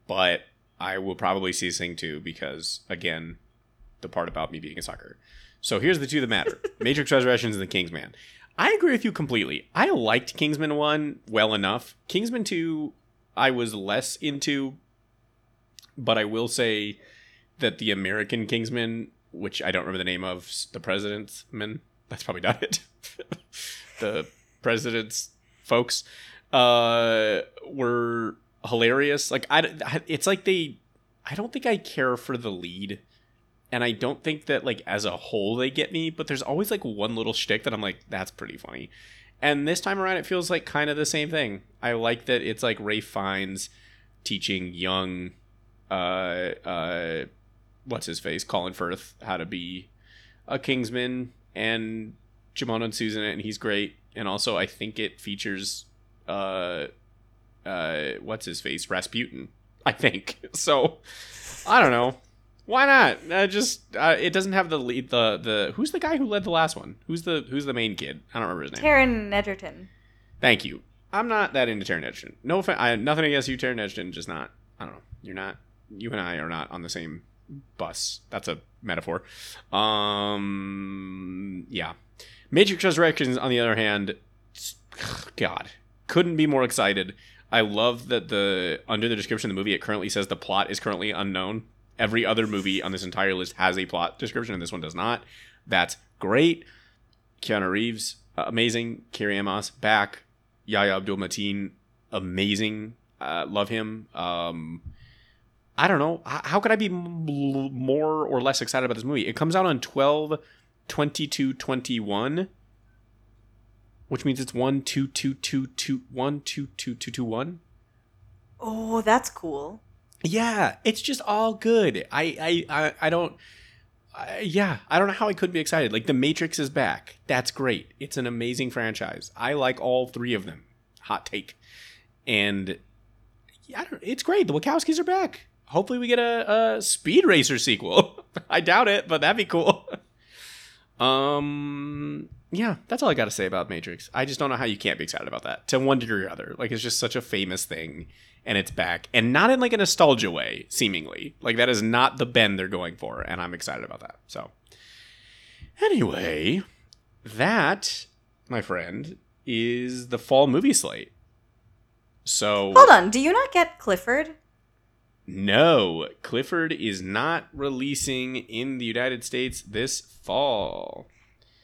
S1: but I will probably see Sing Two because again, the part about me being a sucker. So here's the two that matter: [laughs] Matrix Resurrections and The Kingsman. I agree with you completely. I liked Kingsman One well enough. Kingsman Two, I was less into, but I will say that the American Kingsman, which I don't remember the name of, the President's Man, [laughs] that's probably not it. [laughs] the President's folks, uh, were hilarious. Like I, it's like they, I don't think I care for the lead. And I don't think that like as a whole they get me, but there's always like one little shtick that I'm like, that's pretty funny. And this time around it feels like kind of the same thing. I like that it's like Ralph Fiennes teaching young uh uh what's his face, Colin Firth, how to be a Kingsman and Djimon Hounsou and he's great. And also I think it features uh uh what's his face, Rasputin. I think. [laughs] So I don't know. Why not? Uh, just uh, it doesn't have the lead. The the who's the guy who led the last one? Who's the who's the main kid? I don't remember his name.
S2: Taron Egerton.
S1: Thank you. I'm not that into Taron Egerton. No, offense, I have nothing against you, Taron Egerton. Just not. I don't know. You're not. You and I are not on the same bus. That's a metaphor. Um. Yeah. Matrix Resurrections, on the other hand, God, couldn't be more excited. I love that the under the description of the movie it currently says the plot is currently unknown. Every other movie on this entire list has a plot description, and this one does not. That's great. Keanu Reeves, amazing. Carrie-Anne Moss back. Yahya Abdul Mateen, amazing. Uh, love him. Um, I don't know. How could I be more or less excited about this movie? It comes out on 12 22 21 which means it's one two two two two one two two two two one.
S2: Oh, that's cool.
S1: Yeah, it's just all good. I I I, I don't. I, yeah, I don't know how I could be excited. Like the Matrix is back. That's great. It's an amazing franchise. I like all three of them. Hot take. And yeah, I don't it's great. The Wachowskis are back. Hopefully, we get a, a Speed Racer sequel. [laughs] I doubt it, but that'd be cool. [laughs] um, yeah, that's all I got to say about Matrix. I just don't know how you can't be excited about that to one degree or other. Like it's just such a famous thing, and it's back, and not in like a nostalgia way, seemingly. Like that is not the bend they're going for, and I'm excited about that. So, anyway, that, my friend, is the fall movie slate. So
S2: hold on, do you not get Clifford?
S1: No, Clifford is not releasing in the United States this fall.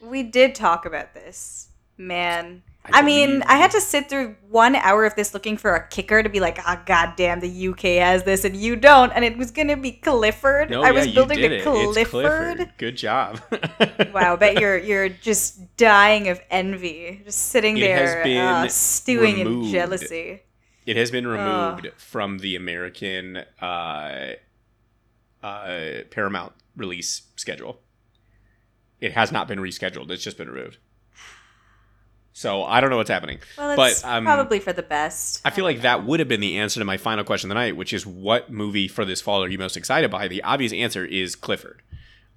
S2: We did talk about this. Man. I, I mean, I had to sit through one hour of this looking for a kicker to be like, ah, oh, goddamn, the UK has this and you don't, and it was gonna be Clifford.
S1: No,
S2: I
S1: yeah,
S2: was building
S1: the
S2: Clifford.
S1: Clifford. Good job. [laughs]
S2: wow, bet you're you're just dying of envy, just sitting
S1: It
S2: there uh, stewing
S1: removed.
S2: in jealousy.
S1: It has been removed from the American uh, uh, Paramount release schedule. It has not been rescheduled. It's just been removed. So I don't know what's happening.
S2: Well,
S1: But,
S2: it's
S1: um,
S2: probably for the best.
S1: I feel like that would have been the answer to my final question of the night, which is what movie for this fall are you most excited by? The obvious answer is Clifford.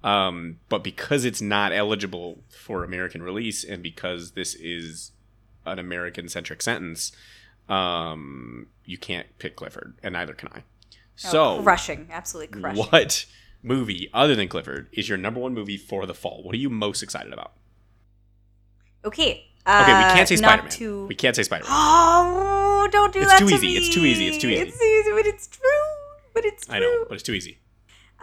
S1: Um, but because it's not eligible for American release and because this is an American centric sentence, um, you can't pick Clifford, and neither can I.
S2: Oh,
S1: So,
S2: crushing, absolutely crushing.
S1: what movie other than Clifford is your number one movie for the fall? What are you most excited about?
S2: Okay.
S1: Okay, we
S2: uh,
S1: can't say
S2: not
S1: Spider Man.
S2: to-
S1: We can't say Spider Man.
S2: Oh, don't do that.
S1: It's
S2: that
S1: too
S2: to
S1: easy.
S2: me.
S1: It's too easy. It's too easy.
S2: It's easy, but it's true. But it's true.
S1: I know, but it's too easy.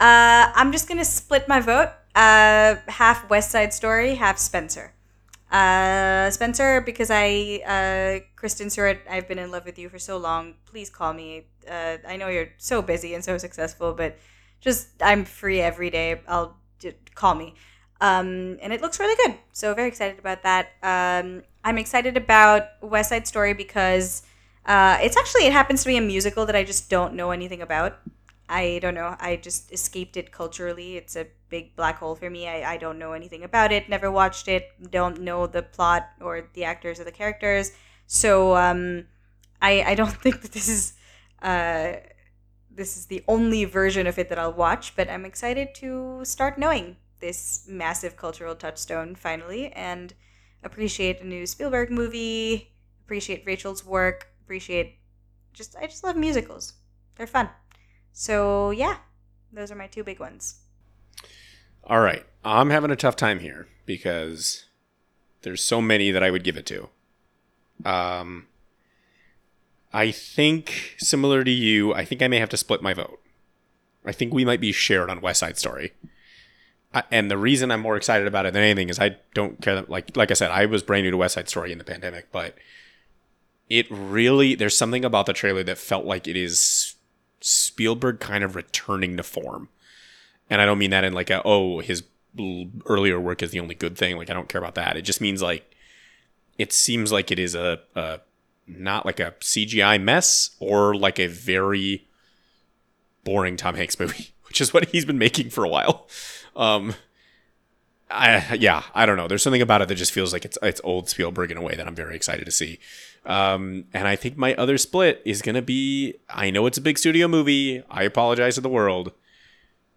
S2: Uh, I'm just gonna split my vote. Uh, half West Side Story, half Spencer. Uh, Spencer, because I, uh, Kristen Stewart, I've been in love with you for so long. Please call me. Uh, I know you're so busy and so successful, but just I'm free every day. I'll call me. Um, and it looks really good. So very excited about that. Um, I'm excited about West Side Story because uh, it's actually it happens to be a musical that I just don't know anything about. I don't know. I just escaped it culturally. It's a big black hole for me. I, I don't know anything about it. Never watched it. Don't know the plot or the actors or the characters. So um, I I don't [laughs] think that this is uh, this is the only version of it that I'll watch. But I'm excited to start knowing this massive cultural touchstone finally and appreciate a new Spielberg movie. Appreciate Rachel's work. Appreciate just I just love musicals. They're fun. So yeah, those are my two big ones.
S1: All right. I'm having a tough time here because there's so many that I would give it to. Um, I think, similar to you, I think I may have to split my vote. I think we might be shared on West Side Story. I, and the reason I'm more excited about it than anything is I don't care. That, like, like I said, I was brand new to West Side Story in the pandemic, but it really there's something about the trailer that felt like it is Spielberg kind of returning to form. And I don't mean that in like a, oh, his earlier work is the only good thing. Like, I don't care about that. It just means like, it seems like it is a, a not like a CGI mess or like a very boring Tom Hanks movie, [laughs] which is what he's been making for a while. Um, I yeah, I don't know. There's something about it that just feels like it's it's old Spielberg in a way that I'm very excited to see. Um, and I think my other split is gonna be. I know it's a big studio movie. I apologize to the world,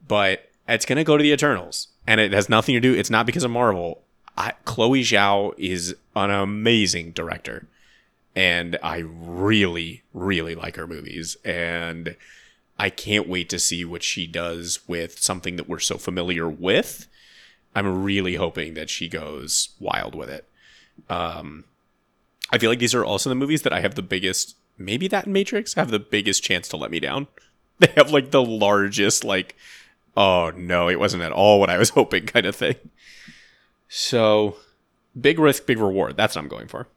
S1: but it's gonna go to the Eternals, and it has nothing to do. It's not because of Marvel. I, Chloe Zhao is an amazing director, and I really, really like her movies, and I can't wait to see what she does with something that we're so familiar with I'm really hoping that she goes wild with it. Um, I feel like these are also the movies that I have the biggest, maybe that Matrix have the biggest chance to let me down. [laughs] They have like the largest, like, oh no, it wasn't at all what I was [laughs] hoping kind of thing. So, big risk, big reward. That's what I'm going for.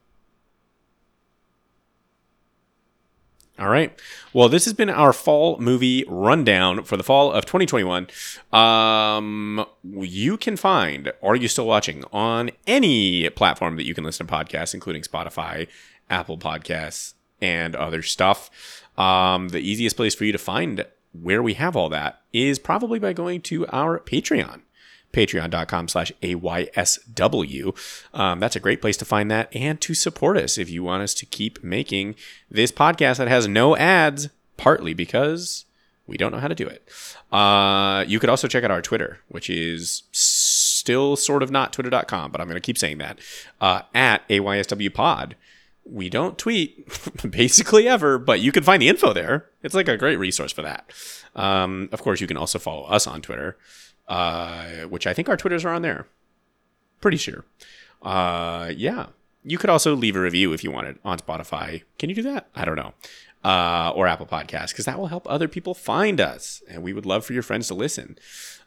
S1: All right. Well, this has been our fall movie rundown for the fall of 2021. Um, you can find Are You Still Watching on any platform that you can listen to podcasts, including Spotify, Apple Podcasts, and other stuff. Um, the easiest place for you to find where we have all that is probably by going to our Patreon patreon.com slash AYSW. Um, that's a great place to find that and to support us if you want us to keep making this podcast that has no ads, partly because we don't know how to do it. Uh, you could also check out our Twitter, which is still sort of not twitter.com, but I'm going to keep saying that, uh, at AYSW pod. We don't tweet [laughs] basically ever, but you can find the info there. It's like a great resource for that. Um, of course, you can also follow us on Twitter uh, which I think our Twitters are on there. Pretty sure. Uh, yeah. You could also leave a review if you wanted on Spotify. Can you do that? I don't know. Uh, or Apple Podcasts, because that will help other people find us. And we would love for your friends to listen.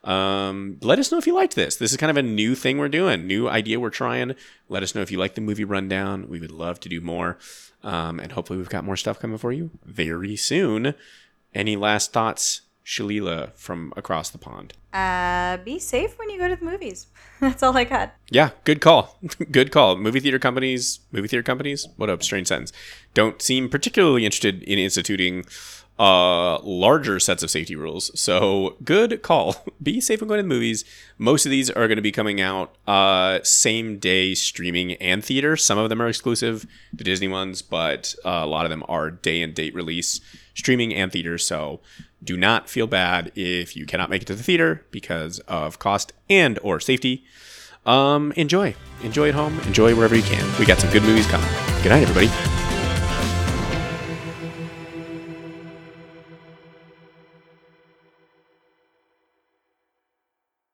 S1: Um, let us know if you liked this. This is kind of a new thing we're doing, new idea we're trying. Let us know if you like the movie rundown. We would love to do more. Um, and hopefully, we've got more stuff coming for you very soon. Any last thoughts, Shalila from across the pond?
S2: Uh, be safe when you go to the movies. [laughs] That's all I got.
S1: Yeah, good call. [laughs] good call. Movie theater companies, movie theater companies, what a strange sentence, don't seem particularly interested in instituting uh, larger sets of safety rules. So good call. [laughs] Be safe when going to the movies. Most of these are going to be coming out uh, same day streaming and theater. Some of them are exclusive to Disney ones, but uh, a lot of them are day and date release streaming and theater. So do not feel bad if you cannot make it to the theater because of cost and or safety. Um, enjoy. Enjoy at home. Enjoy wherever you can. We got some good movies coming. Good night, everybody.